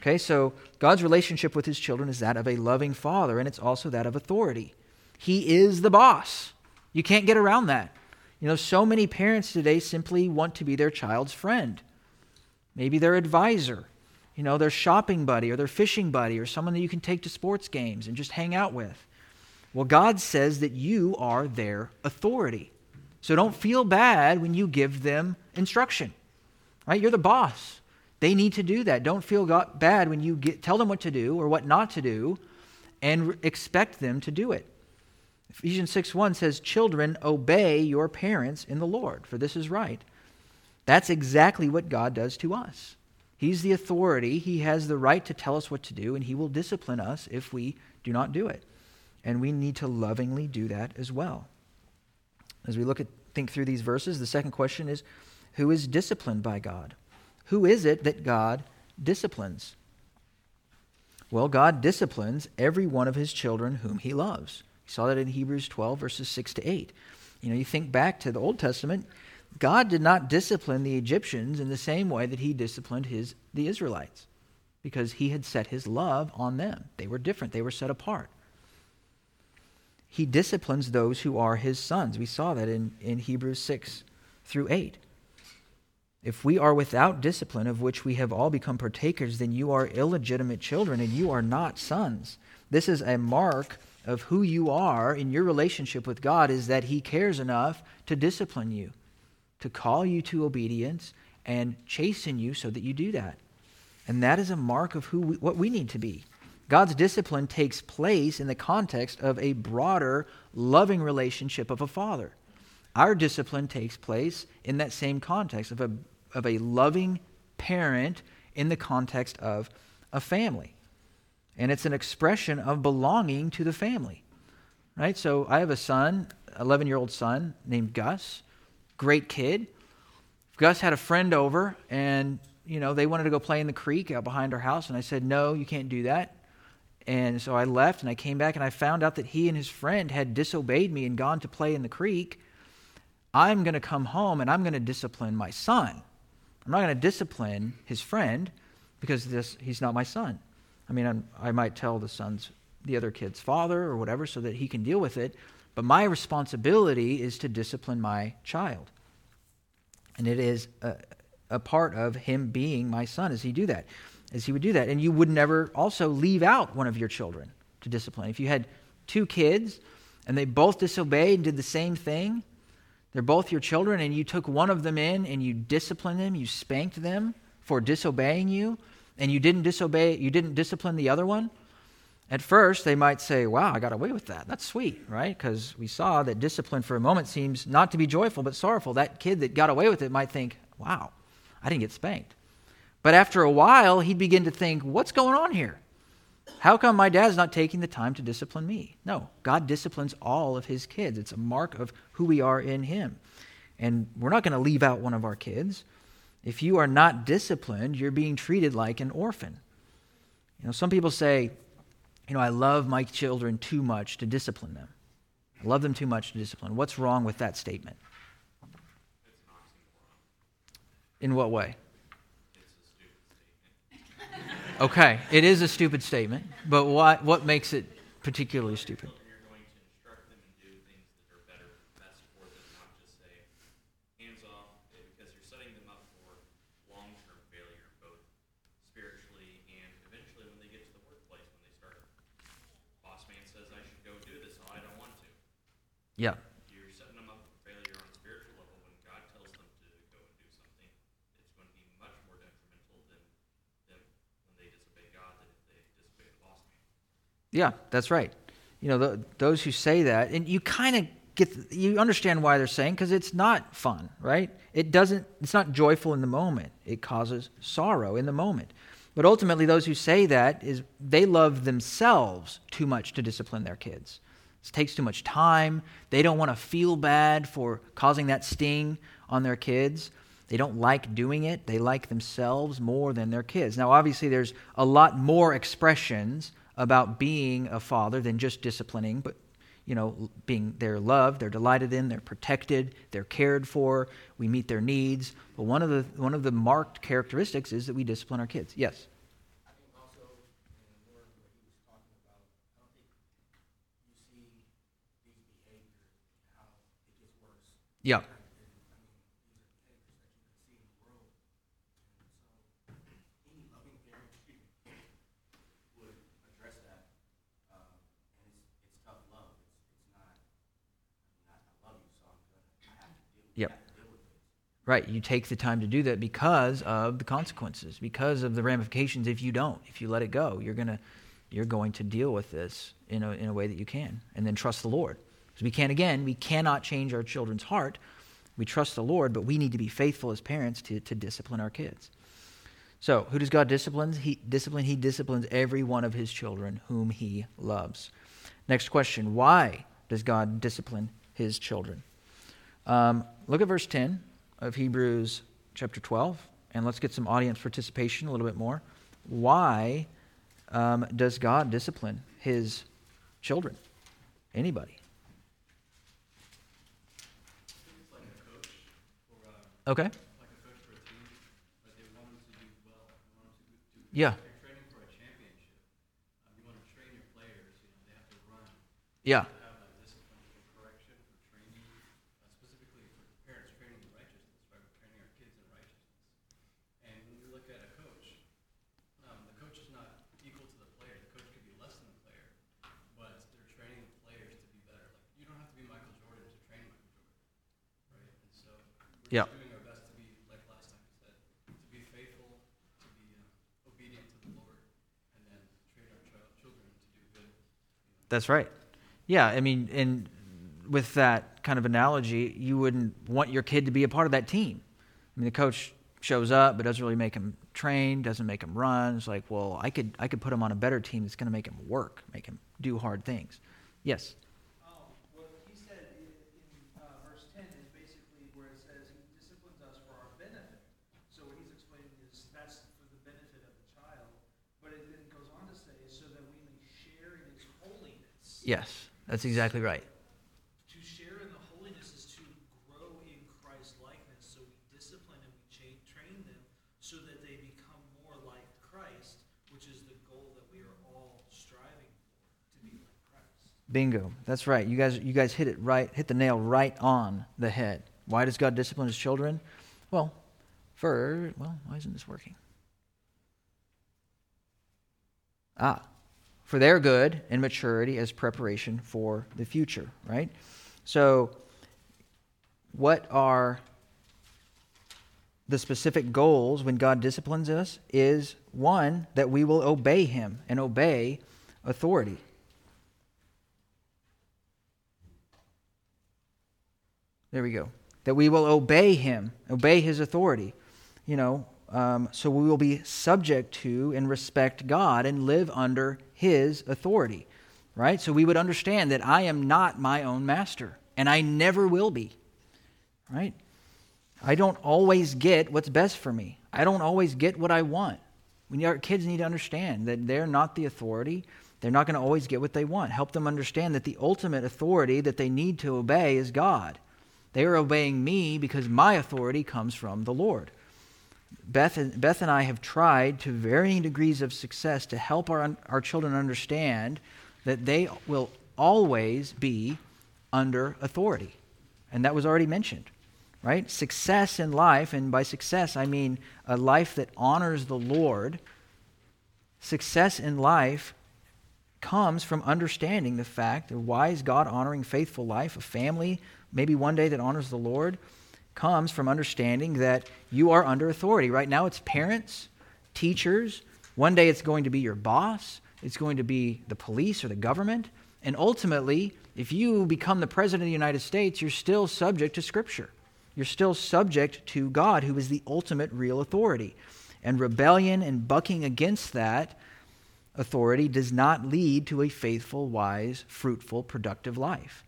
Okay, so God's relationship with his children is that of a loving father, and it's also that of authority. He is the boss. You can't get around that. You know, so many parents today simply want to be their child's friend, maybe their advisor, you know, their shopping buddy or their fishing buddy or someone that you can take to sports games and just hang out with. Well, God says that you are their authority. So don't feel bad when you give them instruction. Right? You're the boss. They need to do that. Don't feel bad when you get, tell them what to do or what not to do and expect them to do it. Ephesians 6 1 says, Children, obey your parents in the Lord, for this is right. That's exactly what God does to us. He's the authority. He has the right to tell us what to do, and He will discipline us if we do not do it. And we need to lovingly do that as well. As we look at think through these verses, the second question is who is disciplined by God? Who is it that God disciplines? Well, God disciplines every one of his children whom he loves. We saw that in Hebrews 12, verses 6 to 8. You know, you think back to the Old Testament, God did not discipline the Egyptians in the same way that he disciplined his, the Israelites because he had set his love on them. They were different, they were set apart he disciplines those who are his sons. We saw that in, in Hebrews 6 through 8. If we are without discipline, of which we have all become partakers, then you are illegitimate children and you are not sons. This is a mark of who you are in your relationship with God is that he cares enough to discipline you, to call you to obedience and chasten you so that you do that. And that is a mark of who we, what we need to be. God's discipline takes place in the context of a broader, loving relationship of a father. Our discipline takes place in that same context of a, of a loving parent in the context of a family. And it's an expression of belonging to the family. Right? So I have a son, 11 year old son named Gus, great kid. Gus had a friend over and you know, they wanted to go play in the creek out behind our house, and I said, No, you can't do that. And so I left and I came back and I found out that he and his friend had disobeyed me and gone to play in the creek. I'm going to come home and I'm going to discipline my son. I'm not going to discipline his friend because this, he's not my son. I mean, I'm, i might tell the son's, the other kid's father or whatever so that he can deal with it, but my responsibility is to discipline my child. And it is a, a part of him being my son as he do that as he would do that. And you would never also leave out one of your children to discipline. If you had two kids and they both disobeyed and did the same thing, they're both your children, and you took one of them in and you disciplined them, you spanked them for disobeying you, and you didn't disobey, you didn't discipline the other one. At first, they might say, Wow, I got away with that. That's sweet, right? Because we saw that discipline for a moment seems not to be joyful but sorrowful. That kid that got away with it might think, Wow, I didn't get spanked. But after a while, he'd begin to think, what's going on here? How come my dad's not taking the time to discipline me? No, God disciplines all of his kids. It's a mark of who we are in him. And we're not going to leave out one of our kids. If you are not disciplined, you're being treated like an orphan. You know, some people say, you know, I love my children too much to discipline them. I love them too much to discipline. What's wrong with that statement? In what way? Okay, it is a stupid statement, but what, what makes it particularly stupid. Children, you're going to instruct them and do things that are better, best for them, not just say hands off, eh, because you're setting them up for long-term failure, both spiritually and eventually when they get to the workplace, when they start. Boss man says I should go do this, oh, I don't want to. Yeah. You're setting them up for failure on a spiritual level. When God tells them to go and do something, it's going to be much more detrimental than them when they disobey God than if they disobey the boss man. Yeah, that's right. You know, the, those who say that, and you kind of get, you understand why they're saying because it's not fun, right? It doesn't, it's not joyful in the moment. It causes sorrow in the moment. But ultimately, those who say that is they love themselves too much to discipline their kids. It takes too much time. They don't want to feel bad for causing that sting on their kids. They don't like doing it. They like themselves more than their kids. Now, obviously, there's a lot more expressions about being a father than just disciplining, but you know, being they're loved, they're delighted in, they're protected, they're cared for, we meet their needs. But one of the one of the marked characteristics is that we discipline our kids. Yes. I think also in more of what he was talking about, I don't think you see these behaviors and how it gets worse. Yeah. And, I mean, these are behaviors that you can see in the world. And so any loving parent excuse me, would address that. Um, and it's, it's tough love. It's, it's not, I mean, I, I love you, so I'm gonna, I have to deal, Yep. Right. You take the time to do that because of the consequences, because of the ramifications if you don't. If you let it go, you're gonna you're going to deal with this in a in a way that you can. And then trust the Lord. Because we can't again, we cannot change our children's heart. We trust the Lord, but we need to be faithful as parents to, to discipline our kids. So, who does God discipline? He discipline he disciplines every one of his children whom he loves. Next question, why does God discipline his children? Um, look at verse 10 of Hebrews chapter 12, and let's get some audience participation a little bit more. Why um, does God discipline his children? Anybody? It's like a coach or uh, Okay. like a coach for a team, but they want them to do well. They want them to do. Yeah. If you're training for a championship, um, you want to train your players. You know, they have to run. Yeah. To have like discipline for correction, for training, specifically for parents training in righteousness, right? We're training our kids in righteousness. And when we look at a coach, the coach is not equal to the player. The coach could be less than the player, but they're training the players to be better. Like you don't have to be Michael Jordan to train Michael Jordan, right? And so we're Yeah. just doing our best to be like last time we said, to be faithful, to be uh, obedient to the Lord, and then train our child, children to do good. That's right. Yeah, I mean, and with that kind of analogy, you wouldn't want your kid to be a part of that team. I mean, the coach shows up, but doesn't really make him train, doesn't make him run. It's like, well, I could, I could put him on a better team that's going to make him work, make him do hard things. Yes. Um, what he said in, in uh, verse 10 is basically where it says he disciplines us for our benefit. So what he's explaining is that's for the benefit of the child. But it then goes on to say, so that we may share in his holiness. Yes, that's exactly right. To share in the holiness is to grow in Christ likeness. So we discipline and we cha- train them so that they become more like Christ, which is the goal that we are all striving for, to be like Christ. Bingo. That's right. You guys, you guys hit it right, hit the nail right on the head. Why does God discipline his children? Well, for, well, why isn't this working? Ah, for their good and maturity as preparation for the future, right? So, what are the specific goals when God disciplines us? Is one, that we will obey him and obey authority. There we go. That we will obey him, obey his authority. You know, um, so we will be subject to and respect God and live under his authority, right? So we would understand that I am not my own master, and I never will be, right? I don't always get what's best for me. I don't always get what I want. When our kids need to understand that they're not the authority, they're not going to always get what they want. Help them understand that the ultimate authority that they need to obey is God. They are obeying me because my authority comes from the Lord. Beth and, Beth and I have tried to varying degrees of success to help our, our children understand that they will always be under authority. And that was already mentioned, right? Success in life, and by success I mean a life that honors the Lord. Success in life comes from understanding the fact, a wise, God honoring, faithful life, a family, maybe one day that honors the Lord, comes from understanding that you are under authority. Right now it's parents, teachers. One day it's going to be your boss, it's going to be the police or the government. And ultimately, if you become the president of the United States, you're still subject to Scripture. You're still subject to God, who is the ultimate real authority. And rebellion and bucking against that authority does not lead to a faithful, wise, fruitful, productive life.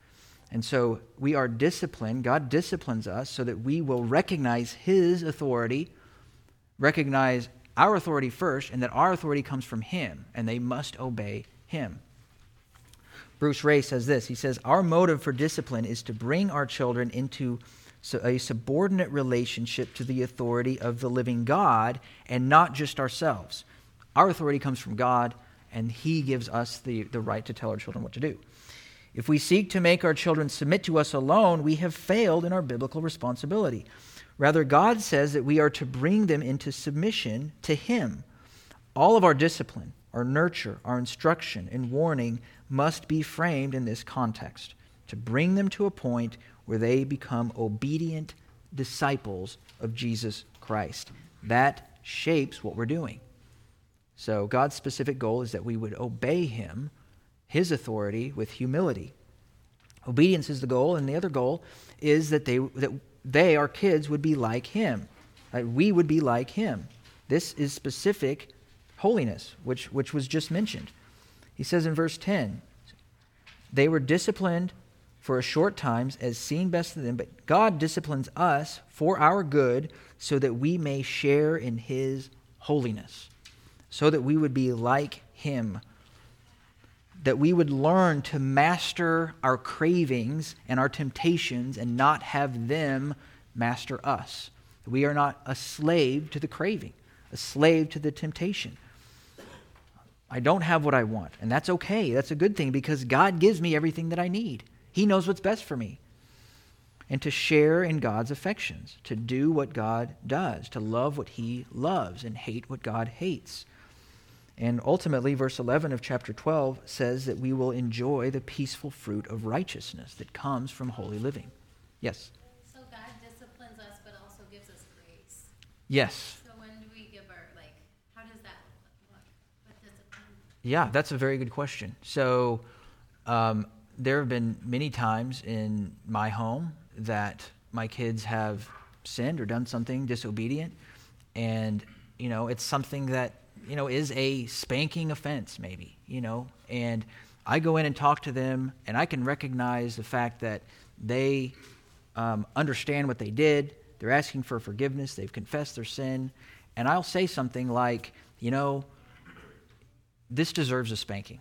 And so we are disciplined. God disciplines us so that we will recognize His authority, recognize our authority first, and that our authority comes from Him, and they must obey Him. Bruce Ray says this He says, Our motive for discipline is to bring our children into a subordinate relationship to the authority of the living God and not just ourselves. Our authority comes from God, and He gives us the, the right to tell our children what to do. If we seek to make our children submit to us alone, we have failed in our biblical responsibility. Rather, God says that we are to bring them into submission to Him. All of our discipline, our nurture, our instruction, and warning must be framed in this context to bring them to a point where they become obedient disciples of Jesus Christ. That shapes what we're doing. So, God's specific goal is that we would obey Him his authority with humility. Obedience is the goal, and the other goal is that they, that they our kids, would be like him. That we would be like him. This is specific holiness, which, which was just mentioned. He says in verse 10 they were disciplined for a short time as seen best of them, but God disciplines us for our good so that we may share in his holiness, so that we would be like him that we would learn to master our cravings and our temptations and not have them master us. We are not a slave to the craving, a slave to the temptation. I don't have what I want, and that's okay. That's a good thing because God gives me everything that I need. He knows what's best for me. And to share in God's affections, to do what God does, to love what He loves and hate what God hates. And ultimately, verse 11 of chapter 12 says that we will enjoy the peaceful fruit of righteousness that comes from holy living. Yes? So God disciplines us, but also gives us grace. Yes. So when do we give our, like, how does that look? What discipline? Yeah, that's a very good question. So um, there have been many times in my home that my kids have sinned or done something disobedient. And, you know, it's something that you know, is a spanking offense, maybe, you know, and I go in and talk to them, and I can recognize the fact that they um, understand what they did. They're asking for forgiveness. They've confessed their sin. And I'll say something like, you know, this deserves a spanking.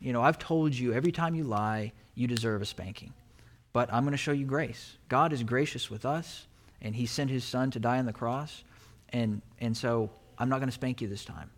You know, I've told you every time you lie, you deserve a spanking. But I'm going to show you grace. God is gracious with us, and He sent His Son to die on the cross. And, and so I'm not going to spank you this time.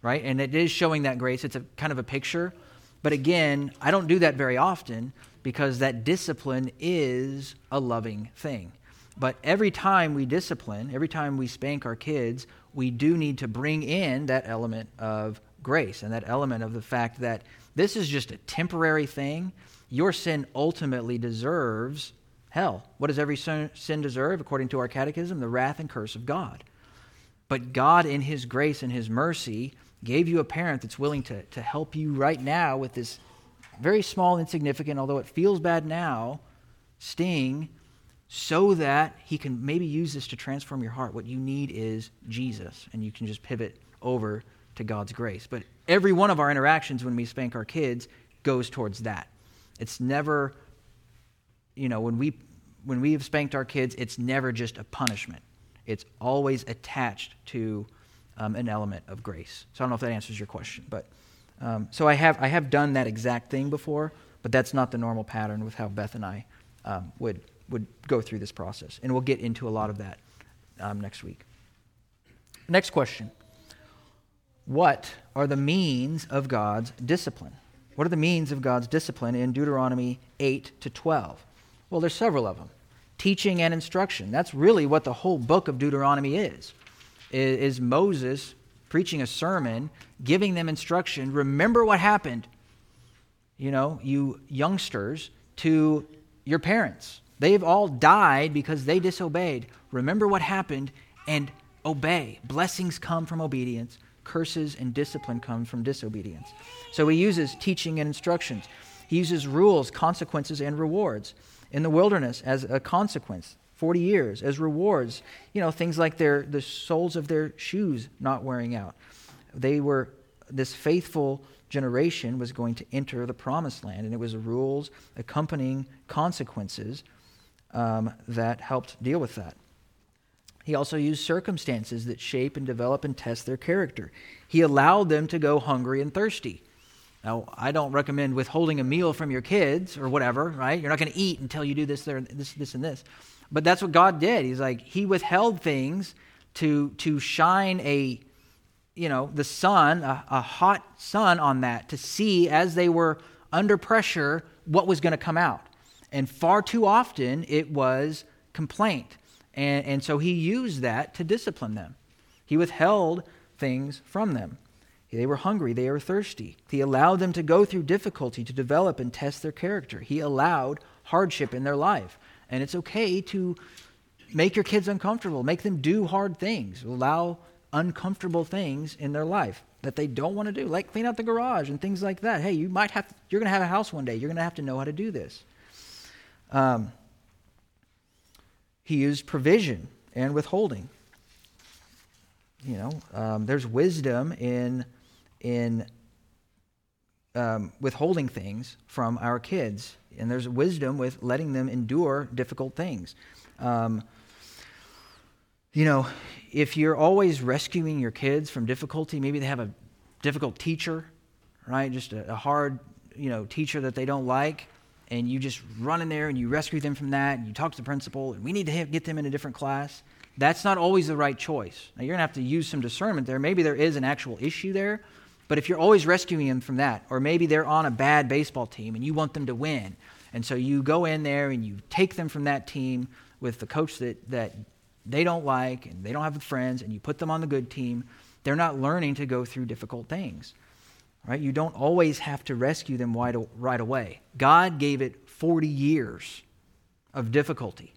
Right? And it is showing that grace. It's a kind of a picture. But again, I don't do that very often because that discipline is a loving thing. But every time we discipline, every time we spank our kids, we do need to bring in that element of grace and that element of the fact that this is just a temporary thing. Your sin ultimately deserves hell. What does every sin deserve, according to our catechism? The wrath and curse of God. But God, in His grace and His mercy, gave you a parent that's willing to, to help you right now with this very small, insignificant, although it feels bad now, sting, so that He can maybe use this to transform your heart. What you need is Jesus, and you can just pivot over to God's grace. But every one of our interactions when we spank our kids goes towards that. It's never, you know, when we when we have spanked our kids, it's never just a punishment it's always attached to um, an element of grace. So I don't know if that answers your question, but um, so I have I have done that exact thing before, but that's not the normal pattern with how Beth and I um, would would go through this process, and we'll get into a lot of that um, next week. Next question: What are the means of God's discipline? What are the means of God's discipline in Deuteronomy 8 to 12? Well, there's several of them. Teaching and instruction. That's really what the whole book of Deuteronomy is. Is Moses preaching a sermon, giving them instruction. Remember what happened, you know, you youngsters, to your parents. They've all died because they disobeyed. Remember what happened and obey. Blessings come from obedience, curses and discipline come from disobedience. So he uses teaching and instructions. He uses rules, consequences, and rewards. In the wilderness, as a consequence, 40 years, as rewards, you know, things like their, the soles of their shoes not wearing out. They were, this faithful generation was going to enter the promised land, and it was rules accompanying consequences um, that helped deal with that. He also used circumstances that shape and develop and test their character. He allowed them to go hungry and thirsty. Now, I don't recommend withholding a meal from your kids or whatever, right? You're not going to eat until you do this, there, this, this, and this. But that's what God did. He's like, He withheld things to, to shine a, you know, the sun, a, a hot sun on that, to see as they were under pressure what was going to come out. And far too often it was complaint. And, and so he used that to discipline them. He withheld things from them. They were hungry, they were thirsty. He allowed them to go through difficulty to develop and test their character. He allowed hardship in their life. And it's okay to make your kids uncomfortable, make them do hard things, allow uncomfortable things in their life that they don't want to do, like clean out the garage and things like that. Hey, you might have, you're going to have a house one day. You're going to have to know how to do this. Um, he used provision and withholding. You know, um, there's wisdom in in um, withholding things from our kids, and there's wisdom with letting them endure difficult things. Um, you know, if you're always rescuing your kids from difficulty, maybe they have a difficult teacher, right? Just a, a hard, you know, teacher that they don't like, and you just run in there and you rescue them from that, and you talk to the principal, and we need to have, get them in a different class. That's not always the right choice. Now, you're going to have to use some discernment there. Maybe there is an actual issue there, but if you're always rescuing them from that, or maybe they're on a bad baseball team and you want them to win, and so you go in there and you take them from that team with the coach that, that they don't like and they don't have friends, and you put them on the good team, they're not learning to go through difficult things. Right? You don't always have to rescue them right away. God gave it 40 years of difficulty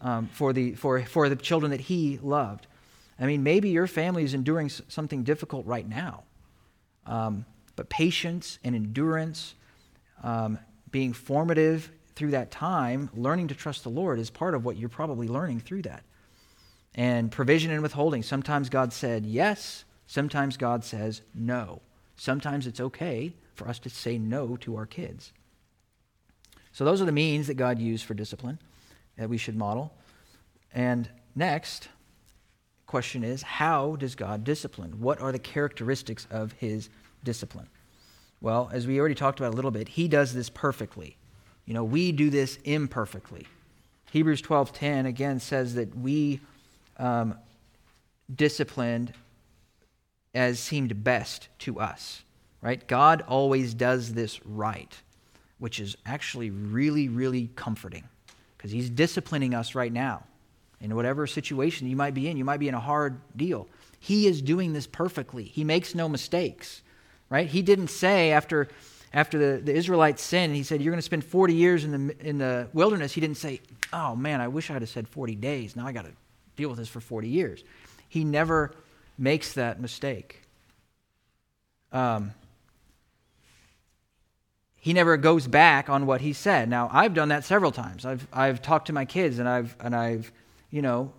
um, for, the, for, for the children that He loved. I mean, maybe your family is enduring something difficult right now. Um, but patience and endurance, um, being formative through that time, learning to trust the Lord is part of what you're probably learning through that. And provision and withholding. Sometimes God said yes, sometimes God says no. Sometimes it's okay for us to say no to our kids. So, those are the means that God used for discipline that we should model. And next, question is how does God discipline? What are the characteristics of his discipline? Well, as we already talked about a little bit, he does this perfectly. You know, we do this imperfectly. Hebrews 12:10 again says that we um, disciplined as seemed best to us. Right? God always does this right, which is actually really, really comforting because He's disciplining us right now in whatever situation you might be in. You might be in a hard deal. He is doing this perfectly. He makes no mistakes, right? He didn't say after, after the, the Israelites sinned, he said, You're going to spend 40 years in the, in the wilderness. He didn't say, Oh man, I wish I'd have said 40 days. Now I got to deal with this for 40 years. He never makes that mistake. Um, he never goes back on what he said. Now, I've done that several times. I've, I've talked to my kids and I've, and I've you know,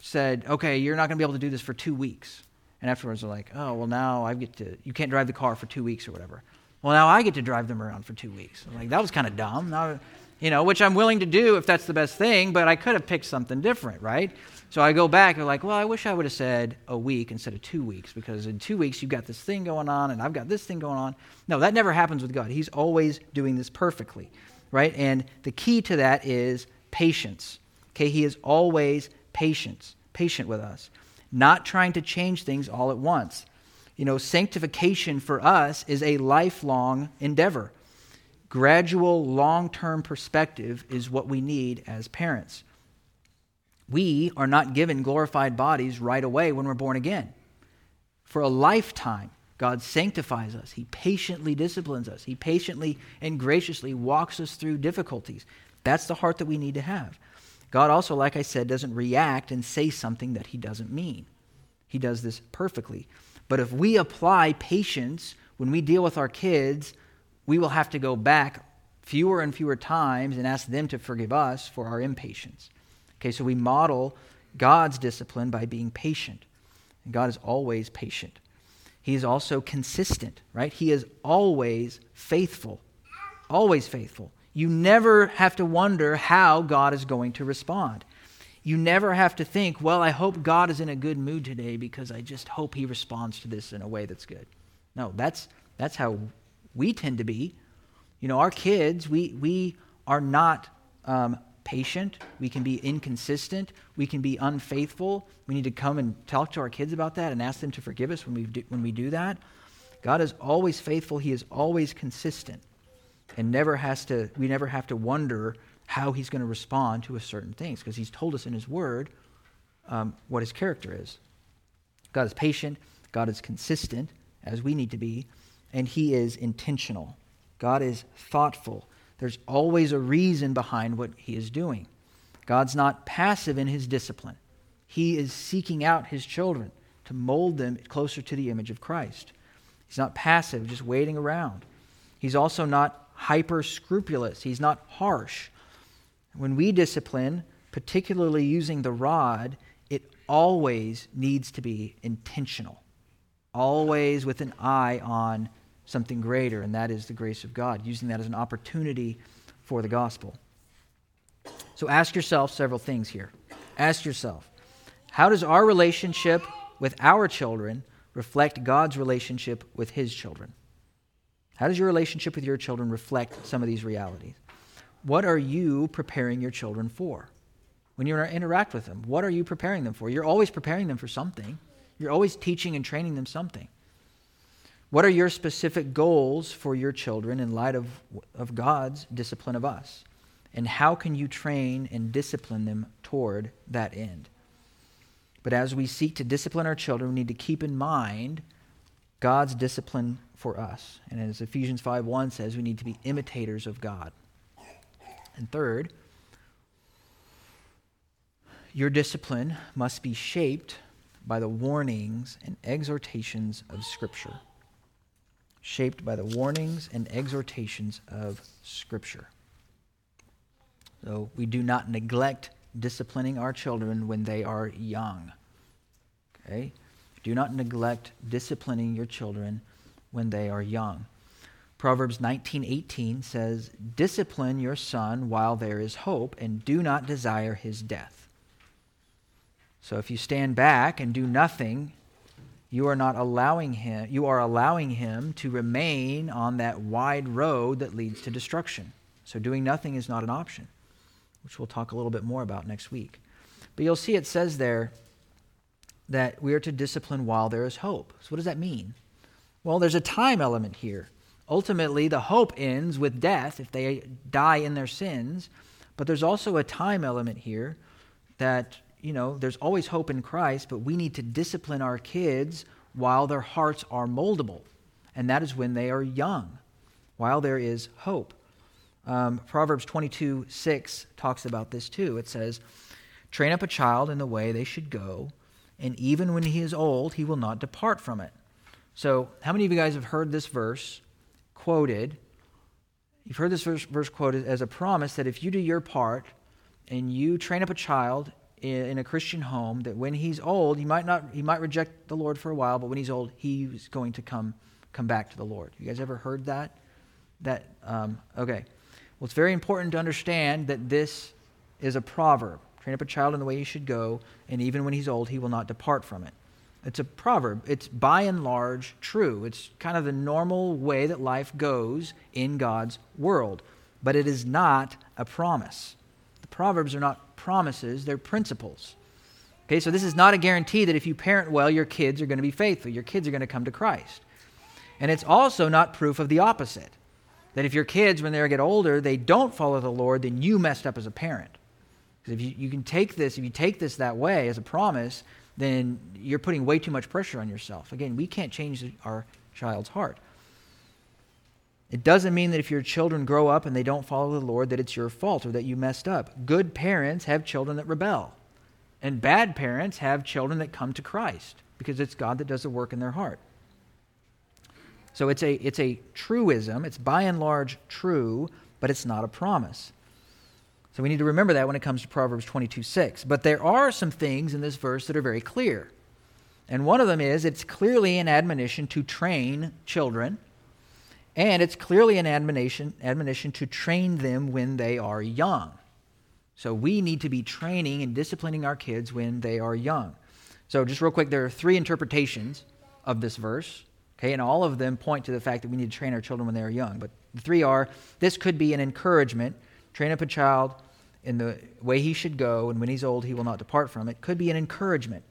said, okay, you're not going to be able to do this for two weeks. And afterwards, they're like, oh, well, now I get to, you can't drive the car for two weeks or whatever. Well, now I get to drive them around for two weeks. I'm like, that was kind of dumb. Now, you know, which I'm willing to do if that's the best thing, but I could have picked something different, right? So I go back and like, well, I wish I would have said a week instead of two weeks because in two weeks you've got this thing going on and I've got this thing going on. No, that never happens with God. He's always doing this perfectly, right? And the key to that is patience. Okay, he is always patient, patient with us, not trying to change things all at once. You know, sanctification for us is a lifelong endeavor. Gradual, long term perspective is what we need as parents. We are not given glorified bodies right away when we're born again. For a lifetime, God sanctifies us. He patiently disciplines us. He patiently and graciously walks us through difficulties. That's the heart that we need to have. God also, like I said, doesn't react and say something that he doesn't mean. He does this perfectly. But if we apply patience when we deal with our kids, we will have to go back fewer and fewer times and ask them to forgive us for our impatience. Okay, so we model God's discipline by being patient. And God is always patient. He is also consistent, right? He is always faithful. Always faithful. You never have to wonder how God is going to respond. You never have to think, well, I hope God is in a good mood today because I just hope he responds to this in a way that's good. No, that's, that's how we tend to be. You know, our kids, we, we are not um, patient. We can be inconsistent. We can be unfaithful. We need to come and talk to our kids about that and ask them to forgive us when we do, when we do that. God is always faithful. He is always consistent and never has to, we never have to wonder how he's going to respond to a certain things because he's told us in his word um, what his character is. God is patient, God is consistent, as we need to be, and he is intentional. God is thoughtful. There's always a reason behind what he is doing. God's not passive in his discipline. He is seeking out his children to mold them closer to the image of Christ. He's not passive, just waiting around. He's also not hyper scrupulous. He's not harsh. When we discipline, particularly using the rod, it always needs to be intentional, always with an eye on something greater, and that is the grace of God, using that as an opportunity for the gospel. So ask yourself several things here. Ask yourself, how does our relationship with our children reflect God's relationship with his children? How does your relationship with your children reflect some of these realities? What are you preparing your children for? When you interact with them, what are you preparing them for? You're always preparing them for something. You're always teaching and training them something. What are your specific goals for your children in light of, of God's discipline of us? And how can you train and discipline them toward that end? But as we seek to discipline our children, we need to keep in mind God's discipline for us. And as Ephesians 5 1 says, we need to be imitators of God. And third, your discipline must be shaped by the warnings and exhortations of Scripture. Shaped by the warnings and exhortations of Scripture. So we do not neglect disciplining our children when they are young. Okay? Do not neglect disciplining your children when they are young. Proverbs 19:18 says, "Discipline your son while there is hope and do not desire his death." So if you stand back and do nothing, you are not allowing him you are allowing him to remain on that wide road that leads to destruction. So doing nothing is not an option, which we'll talk a little bit more about next week. But you'll see it says there that we are to discipline while there is hope. So what does that mean? Well, there's a time element here. Ultimately, the hope ends with death if they die in their sins. But there's also a time element here that, you know, there's always hope in Christ, but we need to discipline our kids while their hearts are moldable. And that is when they are young, while there is hope. Um, Proverbs 22 6 talks about this too. It says, Train up a child in the way they should go, and even when he is old, he will not depart from it. So, how many of you guys have heard this verse quoted, you've heard this verse, verse quoted as a promise that if you do your part and you train up a child in, in a Christian home, that when he's old, he might not he might reject the Lord for a while, but when he's old, he's going to come come back to the Lord. You guys ever heard that? That um, okay. Well, it's very important to understand that this is a proverb. Train up a child in the way he should go, and even when he's old, he will not depart from it. It's a proverb. It's by and large true. It's kind of the normal way that life goes in God's world, but it is not a promise. The proverbs are not promises, they're principles. Okay, so this is not a guarantee that if you parent well, your kids are going to be faithful. Your kids are going to come to Christ. And it's also not proof of the opposite. That if your kids, when they get older, they don't follow the Lord, then you messed up as a parent. Because if you, you can take this, if you take this that way as a promise, then you're putting way too much pressure on yourself. Again, we can't change our child's heart. It doesn't mean that if your children grow up and they don't follow the Lord, that it's your fault or that you messed up. Good parents have children that rebel, and bad parents have children that come to Christ because it's God that does the work in their heart. So it's a, it's a truism. It's by and large true, but it's not a promise. So we need to remember that when it comes to Proverbs 22 6. But there are some things in this verse that are very clear. And one of them is it's clearly an admonition to train children and it's clearly an admonition, admonition to train them when they are young. So we need to be training and disciplining our kids when they are young. So, just real quick, there are three interpretations of this verse, okay, and all of them point to the fact that we need to train our children when they are young. But the three are this could be an encouragement, train up a child in the way he should go, and when he's old, he will not depart from it. Could be an encouragement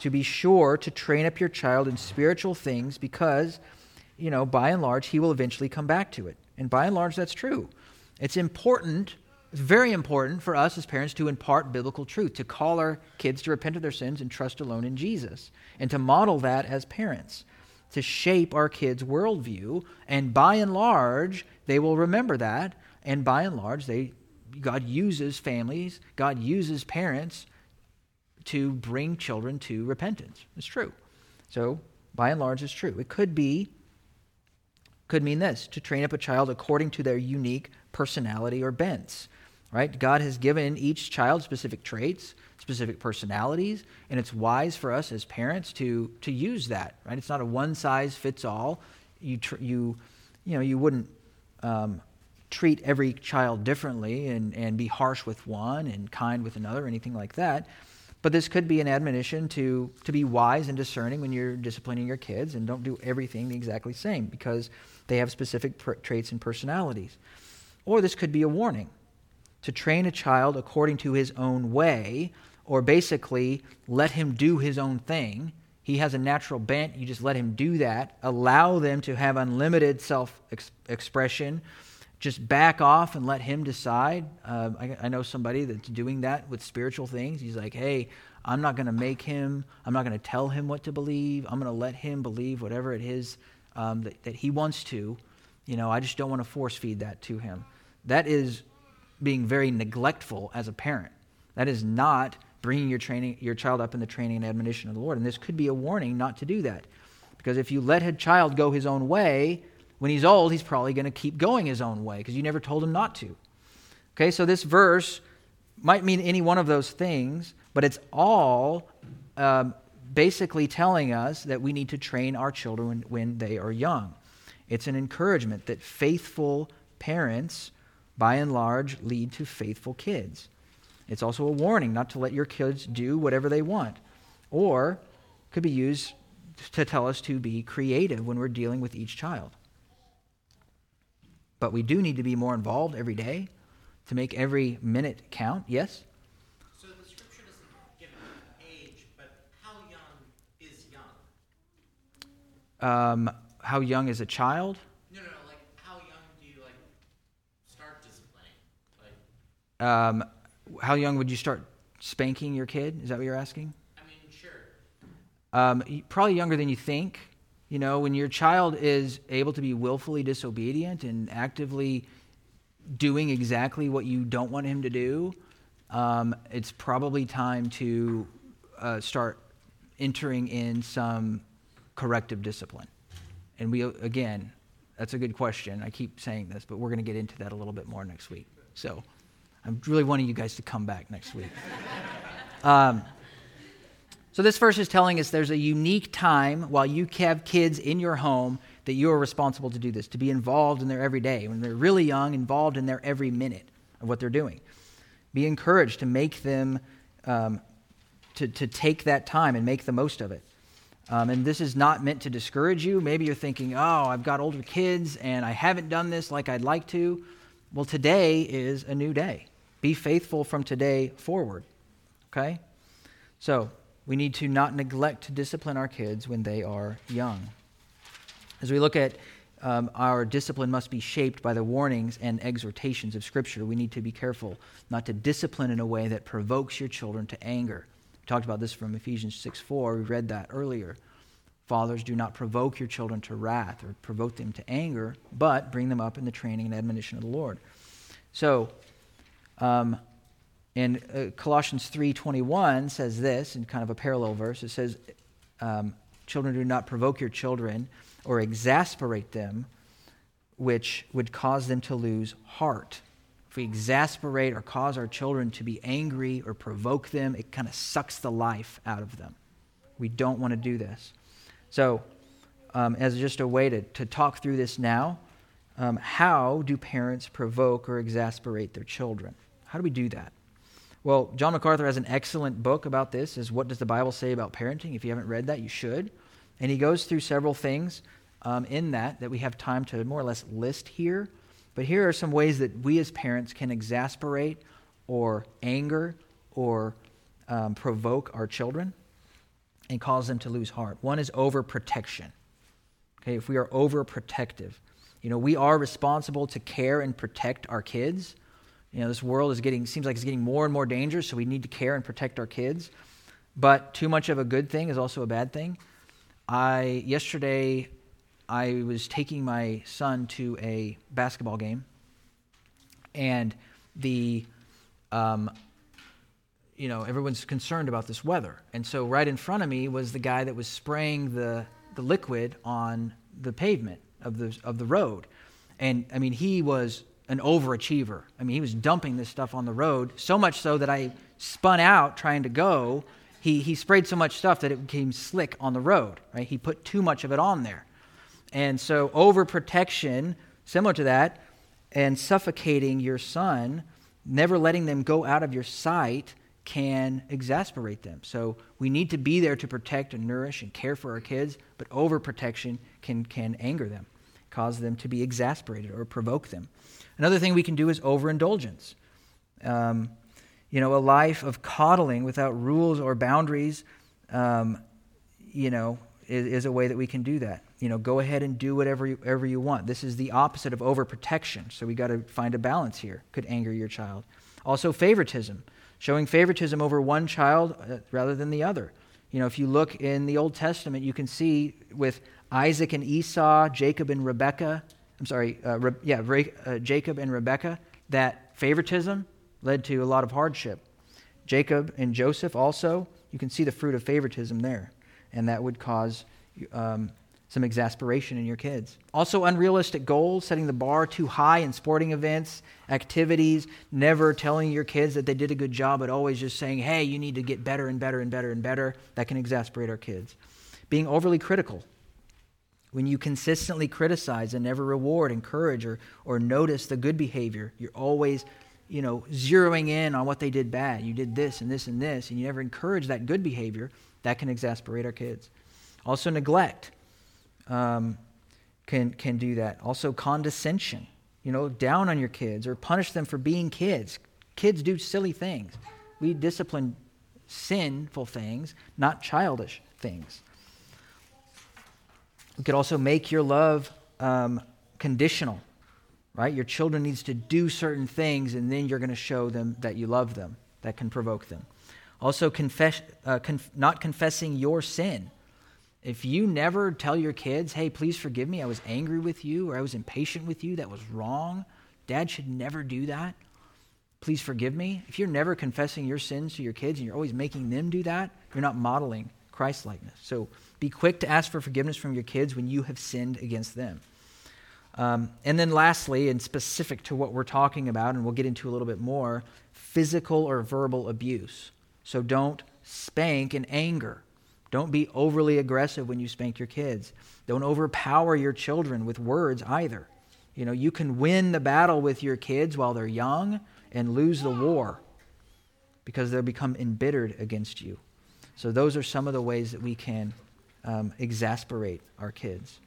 to be sure to train up your child in spiritual things because you know, by and large, he will eventually come back to it. And by and large, that's true. It's important, it's very important for us as parents to impart biblical truth, to call our kids to repent of their sins and trust alone in Jesus, and to model that as parents, to shape our kids' worldview. And by and large, they will remember that. And by and large, they, God uses families, God uses parents to bring children to repentance. It's true. So, by and large, it's true. It could be could mean this to train up a child according to their unique personality or bents. Right? God has given each child specific traits, specific personalities, and it's wise for us as parents to to use that. Right? It's not a one size fits all. You tr- you you know you wouldn't um, treat every child differently and and be harsh with one and kind with another or anything like that. But this could be an admonition to, to be wise and discerning when you're disciplining your kids and don't do everything the exactly same because they have specific traits and personalities. Or this could be a warning to train a child according to his own way, or basically let him do his own thing. He has a natural bent, you just let him do that. Allow them to have unlimited self expression. Just back off and let him decide. Uh, I, I know somebody that's doing that with spiritual things. He's like, hey, I'm not going to make him, I'm not going to tell him what to believe. I'm going to let him believe whatever it is um, that, that he wants to. You know, I just don't want to force feed that to him. That is being very neglectful as a parent. That is not bringing your training your child up in the training and admonition of the Lord. And this could be a warning not to do that. Because if you let a child go his own way, when he's old, he's probably going to keep going his own way because you never told him not to. Okay, so this verse might mean any one of those things, but it's all um, basically telling us that we need to train our children when they are young. It's an encouragement that faithful parents, by and large, lead to faithful kids. It's also a warning not to let your kids do whatever they want, or could be used to tell us to be creative when we're dealing with each child. But we do need to be more involved every day to make every minute count. Yes? So the scripture doesn't give age, but how young is young? Um, how young is a child? No, no, no. Like, how young do you like start disciplining? Like, um, how young would you start spanking your kid? Is that what you're asking? I mean, sure. Um, probably younger than you think. You know, when your child is able to be willfully disobedient and actively doing exactly what you don't want him to do, um, it's probably time to uh, start entering in some corrective discipline? And we, again, that's a good question. I keep saying this, but we're going to get into that a little bit more next week. So I'm really wanting you guys to come back next week. Um, so this verse is telling us there's a unique time while you have kids in your home that you are responsible to do this, to be involved in their every day. When they're really young, involved in their every minute of what they're doing. Be encouraged to make them, um, to, to take that time and make the most of it. Um, and this is not meant to discourage you. Maybe you're thinking, oh, I've got older kids and I haven't done this like I'd like to. Well, today is a new day. Be faithful from today forward. Okay? So, we need to not neglect to discipline our kids when they are young. As we look at um, our discipline must be shaped by the warnings and exhortations of Scripture. We need to be careful not to discipline in a way that provokes your children to anger. We talked about this from Ephesians 6 4. We read that earlier. Fathers, do not provoke your children to wrath or provoke them to anger, but bring them up in the training and admonition of the Lord. So, um, in uh, Colossians 3:21 says this, in kind of a parallel verse. It says, um, "Children, do not provoke your children or exasperate them, which would cause them to lose heart." If we exasperate or cause our children to be angry or provoke them, it kind of sucks the life out of them. We don't want to do this. So, um, as just a way to, to talk through this now, um, how do parents provoke or exasperate their children? How do we do that? Well, John MacArthur has an excellent book about this, is What Does the Bible Say About Parenting? If you haven't read that, you should. And he goes through several things um, in that that we have time to more or less list here. But here are some ways that we as parents can exasperate or anger or um, provoke our children and cause them to lose heart. One is overprotection. Okay, if we are overprotective, you know, we are responsible to care and protect our kids. You know, this world is getting seems like it's getting more and more dangerous, so we need to care and protect our kids. But too much of a good thing is also a bad thing. I yesterday I was taking my son to a basketball game, and the um, you know everyone's concerned about this weather, and so right in front of me was the guy that was spraying the the liquid on the pavement of the of the road, and I mean he was an overachiever. I mean, he was dumping this stuff on the road, so much so that I spun out trying to go. He, he sprayed so much stuff that it became slick on the road, right? He put too much of it on there. And so, overprotection, similar to that, and suffocating your son, never letting them go out of your sight, can exasperate them. So, we need to be there to protect and nourish and care for our kids, but overprotection can, can anger them, cause them to be exasperated or provoke them. Another thing we can do is overindulgence. Um, you know, a life of coddling without rules or boundaries, um, you know, is, is, a way that we can do that. You know, go ahead and do whatever you, whatever you want. This is the opposite of overprotection. So we got to find a balance here. Could anger your child. Also, favoritism, showing favoritism over one child uh, rather than the other. You know, if you look in the Old Testament, you can see with Isaac and Esau, Jacob and Rebekah, I'm sorry, uh, Re- yeah, Re- uh, Jacob and Rebekah, that favoritism led to a lot of hardship. Jacob and Joseph also, you can see the fruit of favoritism there, and that would cause um, some exasperation in your kids. Also, unrealistic goals, setting the bar too high in sporting events, activities, never telling your kids that they did a good job, but always just saying, hey, you need to get better and better and better and better. That can exasperate our kids. Being overly critical, when you consistently criticize and never reward, encourage, or, or notice the good behavior, you're always, you know, zeroing in on what they did bad. You did this and this and this, and you never encourage that good behavior, that can exasperate our kids. Also, neglect um, can, can do that. Also, condescension, you know, down on your kids or punish them for being kids. Kids do silly things. We discipline sinful things, not childish things. We could also make your love um, conditional, right? Your children needs to do certain things, and then you're going to show them that you love them. That can provoke them. Also, confess, uh, conf- not confessing your sin. If you never tell your kids, hey, please forgive me, I was angry with you, or I was impatient with you, that was wrong, dad should never do that. Please forgive me. If you're never confessing your sins to your kids and you're always making them do that, you're not modeling Christ likeness. So be quick to ask for forgiveness from your kids when you have sinned against them. Um, and then, lastly, and specific to what we're talking about, and we'll get into a little bit more, physical or verbal abuse. So don't spank in anger. Don't be overly aggressive when you spank your kids. Don't overpower your children with words either. You know, you can win the battle with your kids while they're young and lose the war because they'll become embittered against you. So, those are some of the ways that we can um, exasperate our kids.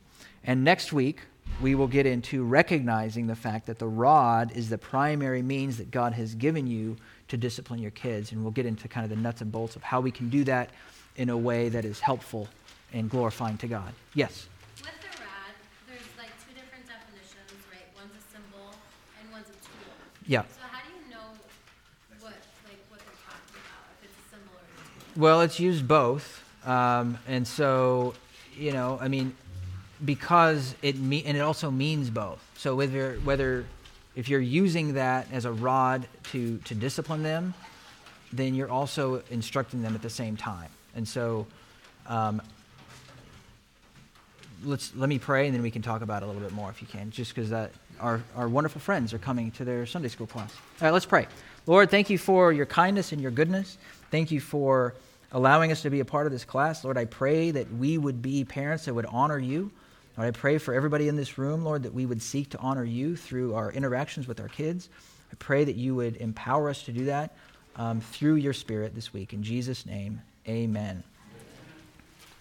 And next week, we will get into recognizing the fact that the rod is the primary means that God has given you to discipline your kids. And we'll get into kind of the nuts and bolts of how we can do that in a way that is helpful and glorifying to God. Yes? With the rod, there's like two different definitions, right? One's a symbol and one's a tool. Yeah. So how do you know what, like, what they're talking about, if it's a symbol or a tool? Well, it's used both. Um, and so, you know, I mean, because it me- and it also means both. So whether whether if you're using that as a rod to to discipline them, then you're also instructing them at the same time. And so, um, let's let me pray, and then we can talk about it a little bit more if you can. Just because that our our wonderful friends are coming to their Sunday school class. All right, let's pray. Lord, thank you for your kindness and your goodness. Thank you for allowing us to be a part of this class. Lord, I pray that we would be parents that would honor you. Lord, I pray for everybody in this room, Lord, that we would seek to honor you through our interactions with our kids. I pray that you would empower us to do that um, through your Spirit this week. In Jesus' name, amen.